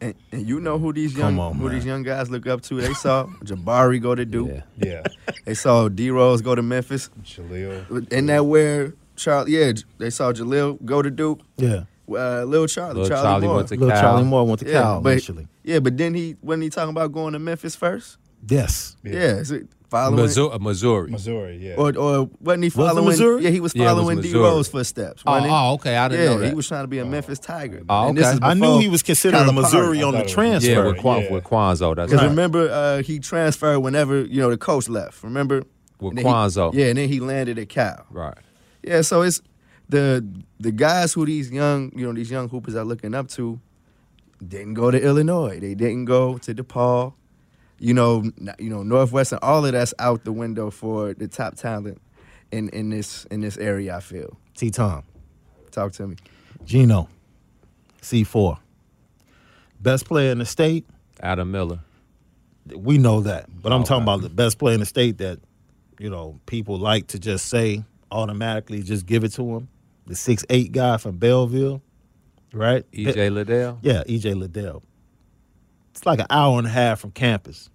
and, and you know who these young on, who man. these young guys look up to? They saw Jabari go to Duke. Yeah. yeah. They saw D Rose go to Memphis. Jahlil. And that where Charlie, yeah, they saw Jahlil go to Duke. yeah. Uh, Lil Charlie, Lil Charlie, Charlie Moore. went to Little Cal. Charlie Moore went to yeah, Cal but, initially. yeah, but then he wasn't he talking about going to Memphis first? Yes. Yeah, so following Missouri. Missouri. Missouri. Yeah. or or wasn't he it following? Missouri? Yeah, he was Yeah, was following D Rose footsteps. Oh, oh, okay. I didn't yeah, know that. he was trying to be a Memphis Tiger. Oh, And this okay. is I knew he was considering Calipari. Missouri on the thought it was- transfer. yeah, with, Quan- yeah. with Cuonzo. That's Because right. remember, uh, he transferred whenever you know the coach left. Remember, With And then he- Cuonzo. yeah, and then he landed at Cal. Right. Yeah, so it's the the guys who these young you know these young hoopers are looking up to didn't go to Illinois. They didn't go to DePaul. You know, you know Northwestern. All of that's out the window for the top talent in in this in this area. I feel. T Tom. Talk to me. Gino. C4. Best player in the state. Adam Miller. We know that. But I'm Okay. talking about the best player in the state that, you know, people like to just say automatically, just give it to him. The six eight guy from Belleville, right? EJ Liddell. Yeah, EJ Liddell. It's like an hour and a half from campus.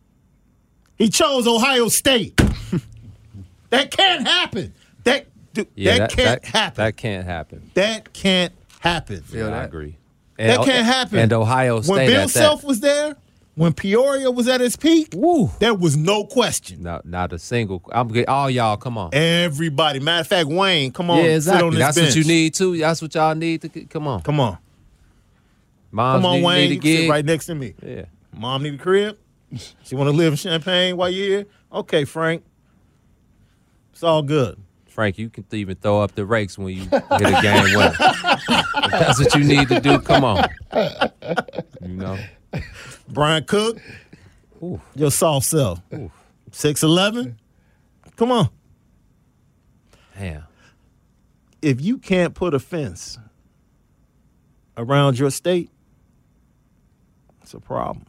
He chose Ohio State. that can't happen. That dude, Yeah, that, can't that, happen. That can't happen. that can't happen. Feel Yeah, I that? agree. That And- can't happen. And Ohio State when Bill at Self that. was there, when Peoria was at its peak, Woo. there was no question. Not, not a single. I'm get all y'all. Come on. Everybody. Matter of fact, Wayne, come on. yeah, Sit on exactly. this That's bench. what you need too. That's what y'all need to. Come on. Come on. Moms Come on, need, Wayne. need a you sit right next to me. Yeah. Mom need a crib. She want to live in Champaign while you're here. Okay, Frank. It's all good. Frank, you can even throw up the rakes when you hit a game winner. if that's what you need to do, come on. You know? Brian Cook, Ooh. your soft self. Six eleven. Come on. Damn. If you can't put a fence around your state, it's a problem.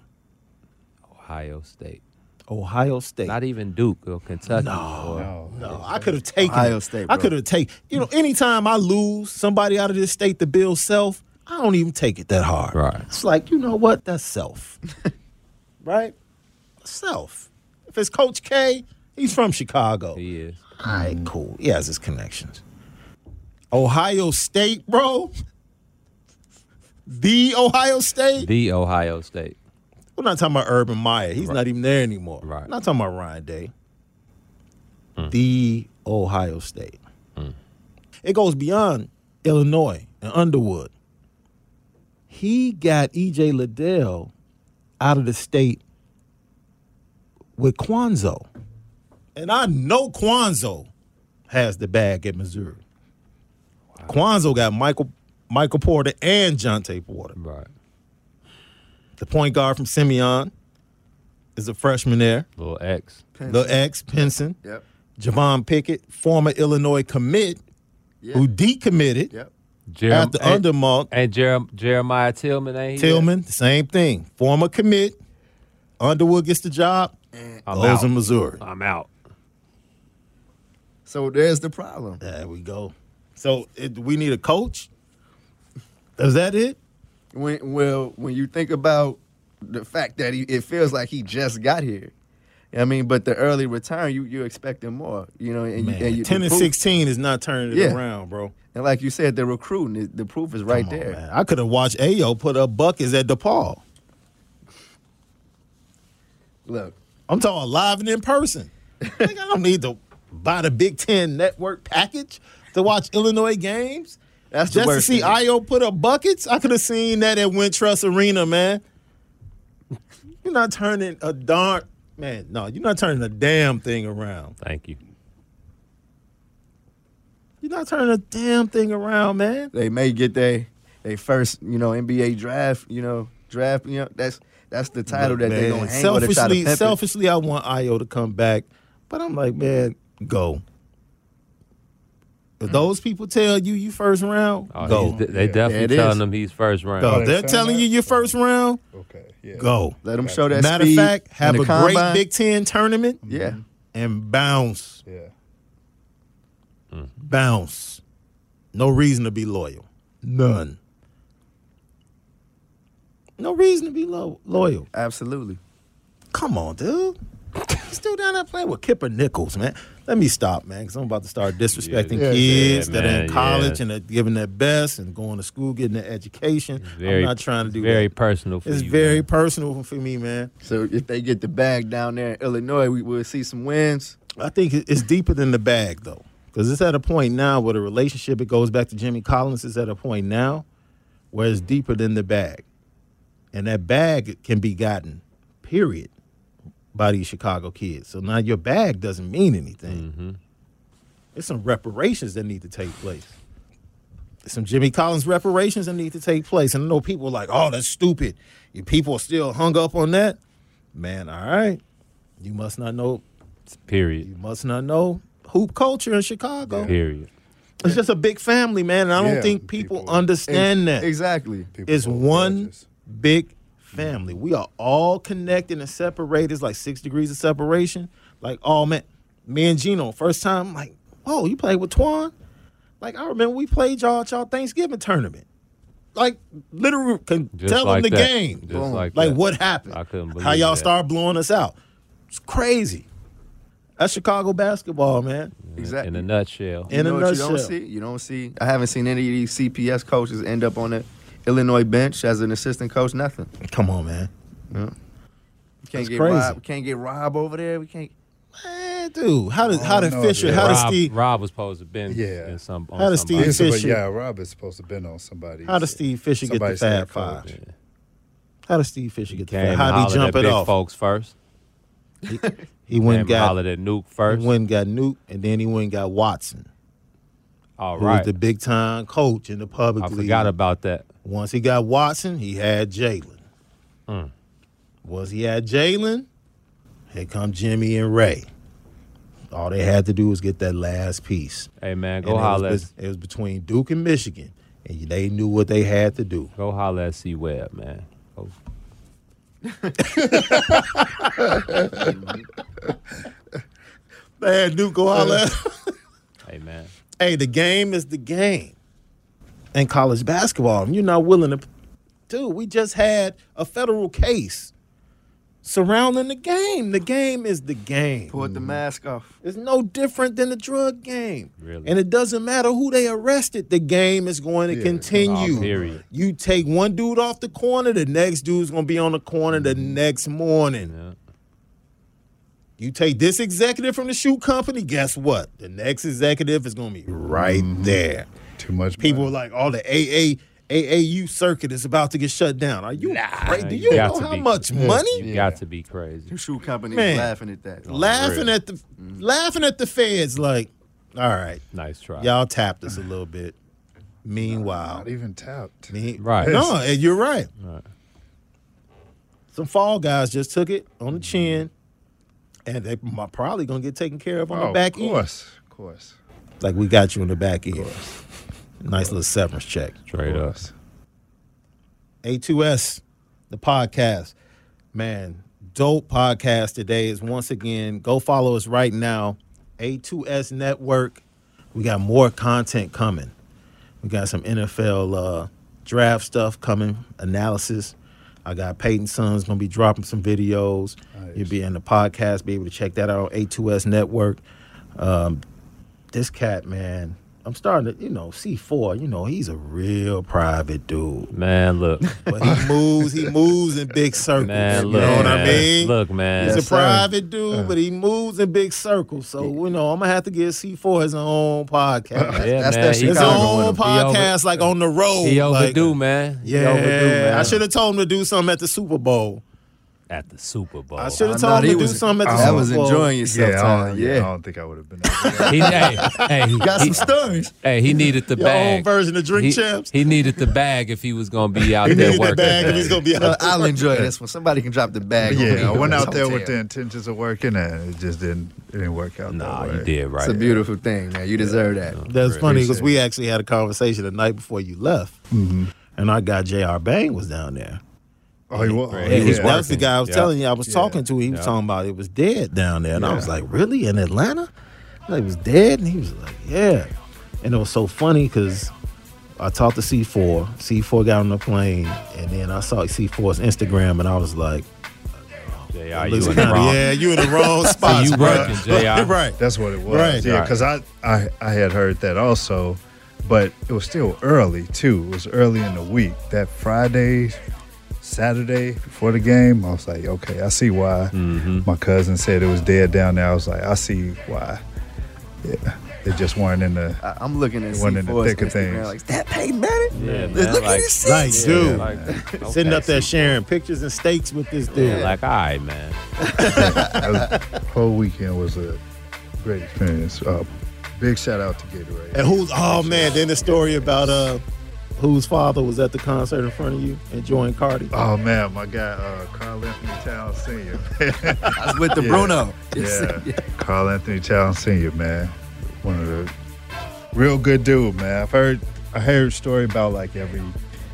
Ohio State. Ohio State. Not even Duke or Kentucky. No, or- no, I could have taken Ohio it. State, I could have taken. You know, anytime I lose somebody out of this state to Bill Self, I don't even take it that hard. Right. It's like you know what? That's self. right. Self. If it's Coach K, he's from Chicago. He is. All right, cool. He has his connections. Ohio State, bro. The Ohio State. The Ohio State. We're not talking about Urban Meyer. He's not even there anymore. Right. We're not talking about Ryan Day. Mm. The Ohio State. Mm. It goes beyond Illinois and Underwood. He got EJ Liddell out of the state with Cuonzo. And I know Cuonzo has the bag at Missouri. Cuonzo got Michael Michael Porter and Jontay Porter. Right. The point guard from Simeon is a freshman there. Little X. The ex Pinson. Yep. Javon Pickett, former Illinois commit, who decommitted Yep. Jerem- after and, Undermark. and Jerem- Jeremiah Tilmon, ain't he? Tillman, the same thing. Former commit. Underwood gets the job. I'm goes out. in Missouri. I'm out. So there's the problem. There we go. So it, we need a coach. Is that it? When well, when you think about the fact that he, it feels like he just got here. I mean, but the early return, you you expecting more, you know. And, Man, you, and you, ten and proof- sixteen is not turning it Yeah. around, bro. And like you said, the recruiting, the, the proof is right on, there. man. I could have watched Ayo put up buckets at DePaul. Look, I'm talking live and in person. like, I don't need to buy the Big Ten network package to watch Illinois games. That's the Just to see thing. Ayo put up buckets, I could have seen that at Wintrust Arena, man. You're not turning a darn man. No, you're not turning a damn thing around. Thank you. You're not turning a damn thing around, man. they may get their they first, you know, NBA draft, you know, draft. You know, that's that's the title that they're Man, gonna hang with to selfishly, selfishly, I want Ayo to come back, but I'm like, man, go. If those people tell you you first round, Oh, go. he's- they Yeah, definitely it telling is. him he's first round. Go. Oh, they They're telling that? you your first round, Okay. Yeah. go. Let them show that Matter of fact, have a the great. Big Ten tournament Yeah, and bounce. Yeah. Mm. Bounce. No reason to be loyal. None. No reason to be lo- loyal. absolutely. Come on, dude. Still down there playing with Kipper Nichols, man. Let me stop, man, because I'm about to start disrespecting Yeah, kids yeah, that are in college yeah. and are giving their best and going to school, getting their education. Very, I'm not trying to do very that. personal for It's you. very man. personal for me, man. So if they get the bag down there in Illinois, we will see some wins. I think it's deeper than the bag, though, because it's at a point now where the relationship it goes back to Jimmy Collins is at a point now where it's deeper than the bag, and that bag can be gotten, period, by these Chicago kids. So now your bag doesn't mean anything. Mm-hmm. There's some reparations that need to take place. There's some Jimmy Collins reparations that need to take place, and I know people are like, "Oh, that's stupid." You people are still hung up on that, man. All right, you must not know Period. you must not know hoop culture in Chicago. Period. It's just a big family, man. And I don't Yeah, think people, people- understand that. Exactly. People It's one grudges. big family. We are all connected and separated. It's like six degrees of separation. Like, oh man, me and Gino, first time, like, oh, you played with Twan? Like, I remember we played y'all at y'all Thanksgiving tournament. Like, literally, can Just tell like them the that. game. Just Boom. like, Like that. what happened? I couldn't believe How y'all that. start blowing us out. It's crazy. That's Chicago basketball, man. Exactly. In a nutshell. In you a know what you don't nutshell. see? You don't see. I haven't seen any of these CPS coaches end up on the Illinois bench as an assistant coach. Nothing. Come on, man. We can't That's get crazy. Rob. We can't get Rob over there. We can't. Man, dude. How did how did don't know Fisher? if- How did Rob, Steve? Rob was supposed to have been Yeah. in some. On How does somebody. Steve somebody- Fisher- yeah, Rob is supposed to have been on somebody. How does Steve Fisher get the somebody's Fab Five? coach. How does Steve Fisher get the Came Fab? How did he jump at it big off? folks first. He Came went and and got hollered at Nuke first. he went and got Nuke, and then he went and got Watson, All who was the big time coach in the public I league. forgot about that. Once he got Watson, he had Jalen. Mm. Once he had Jalen, here come Jimmy and Ray. All they had to do was get that last piece. Hey man, go it was holler. It was between Duke and Michigan, and they knew what they had to do. go holler at C Webb, man. Go. Man, Duke go holler. Hey man. hey, the game is the game. In college basketball, and you're not willing to. Dude, we just had a federal case surrounding the game. The game is the game. Put the mm-hmm. mask off. It's no different than the drug game. Really? And it doesn't matter who they arrested, the game is going to Yeah, continue. period. You take one dude off the corner, the next dude's going to be on the corner the mm-hmm. next morning. Yeah. You take this executive from the shoe company, guess what? The next executive is going to be right mm-hmm. there. Too much. People are money. like, oh, the AA, AAU circuit is about to get shut down. Are you crazy? Do you you got know how be- much money? You Yeah. got to be crazy. The shoe company Man. laughing at that. Oh, laughing at the mm-hmm. laughing at the feds like, all right, Nice try. y'all tapped us a little bit. Meanwhile, Not even tapped. me, Right. No, and you're right. Right. Some fall guys just took it on the chin, mm-hmm. and they m- probably gonna get taken care of on Oh, the back of end. Of course, of course. Like we got you on the back end. Nice little severance check. Straight up. course. A2S, the podcast. Man, dope podcast today is once again, go follow us right now. A2S Network. We got more content coming. We got some NFL uh, draft stuff coming, analysis. I got Peyton Sons gonna be dropping some videos. Nice. You'll be in the podcast, be able to check that out on A2S Network. Um, this cat, man, I'm starting to, you know, C4, you know, he's a real private dude. Man, look. But he moves, he moves in big circles. Man, you look. know what man. I mean? Look, man. He's Yes, a sir. private dude, but he moves in big circles. So, you know, I'm gonna have to give C4 his own podcast. Yeah, That's man. that his own with him. podcast, like on the road. he like- overdue, man. He Yeah, overdue, man. I should have told him to do something at the Super Bowl. At the Super Bowl. I should have told him he to do something at the Super Bowl. I was enjoying yourself. Yeah, I don't, Yeah, yeah, I don't think I would have been. able to- He, hey, hey, he, got he- some stories. hey, he needed the Your own bag. version of drink he, champs. he needed the bag if he was gonna be out He there needed working. that bag if he's gonna be out there. I'll enjoy this one. Somebody can drop the bag. on me yeah, I in went out there with the intentions of working, and it just didn't it didn't work out. Nah, that you did right. It's a beautiful thing, man. You deserve that. That's funny because we actually had a conversation the night before you left, mm-hmm. and our guy Jr. Bang was down there. Oh, he was. Oh, Yeah, Yeah, he's that was the guy I was Yeah. telling you. I was Yeah. talking to. Him, he was Yeah. talking about it was dead down there, and I was like, "Really in Atlanta?" Like, it was dead, and he was like, "Yeah." And it was so funny because I talked to C4. C4 got on the plane, and then I saw C4's Instagram, and I was like, JR, "Looks you in the wrong. "Yeah, you in the wrong spot, you bro." working, JR. right? That's what it was. Right. Yeah, Right. because I, I I had heard that also, but it was still early too. It was early in the week. That Friday, Saturday before the game, I was like, okay, I see why. Mm-hmm. My cousin said it was dead down there. I was like, I see why. Yeah, they just weren't in the. I, I'm looking at One in the C4's thick of things. Like, that Peyton Manning? Yeah, Let's man. look Like, at his Like, seats. dude, like, sitting up there see. sharing pictures and steaks with this dude. Yeah, like, all right, man. that whole weekend was a great experience. Uh, big shout out to Gatorade. And who's oh man, then the story about uh whose father was at the concert in front of you enjoying Cardi. Oh man, my guy uh, Karl-Anthony Towns Sr. I was with the Yeah. Bruno. Yeah, Karl-Anthony Towns Sr. Man, one of the real good dude, man. I've heard I heard story about like every,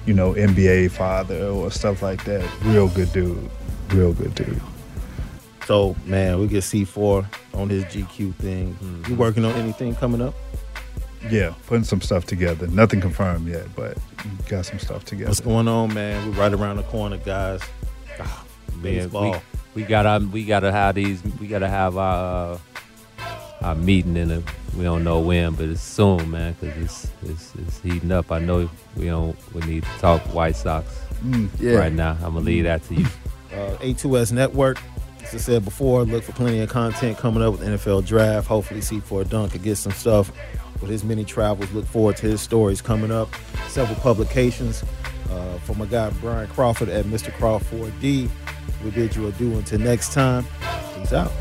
you know, NBA father or stuff like that. Real good dude, real good dude. So man, we get C four on his GQ thing. You working on anything coming up? Yeah, putting some stuff together. Nothing confirmed yet, but got some stuff together. What's going on, man? We're right around the corner, guys. Man, Baseball. we, we gotta we gotta have these we gotta have our uh, our meeting in a we don't know when but it's soon man because it's, it's it's heating up I know we don't we need to talk White Sox Mm, Yeah. right now I'm gonna leave that to you Uh, A2S Network. As I said before, look for plenty of content coming up with NFL Draft. Hopefully, C4 Dunk could get some stuff with his many travels. Look forward to his stories coming up. Several publications uh, from my guy Brian Crawford at Mr. Crawford D. We bid you adieu until next time. Peace out.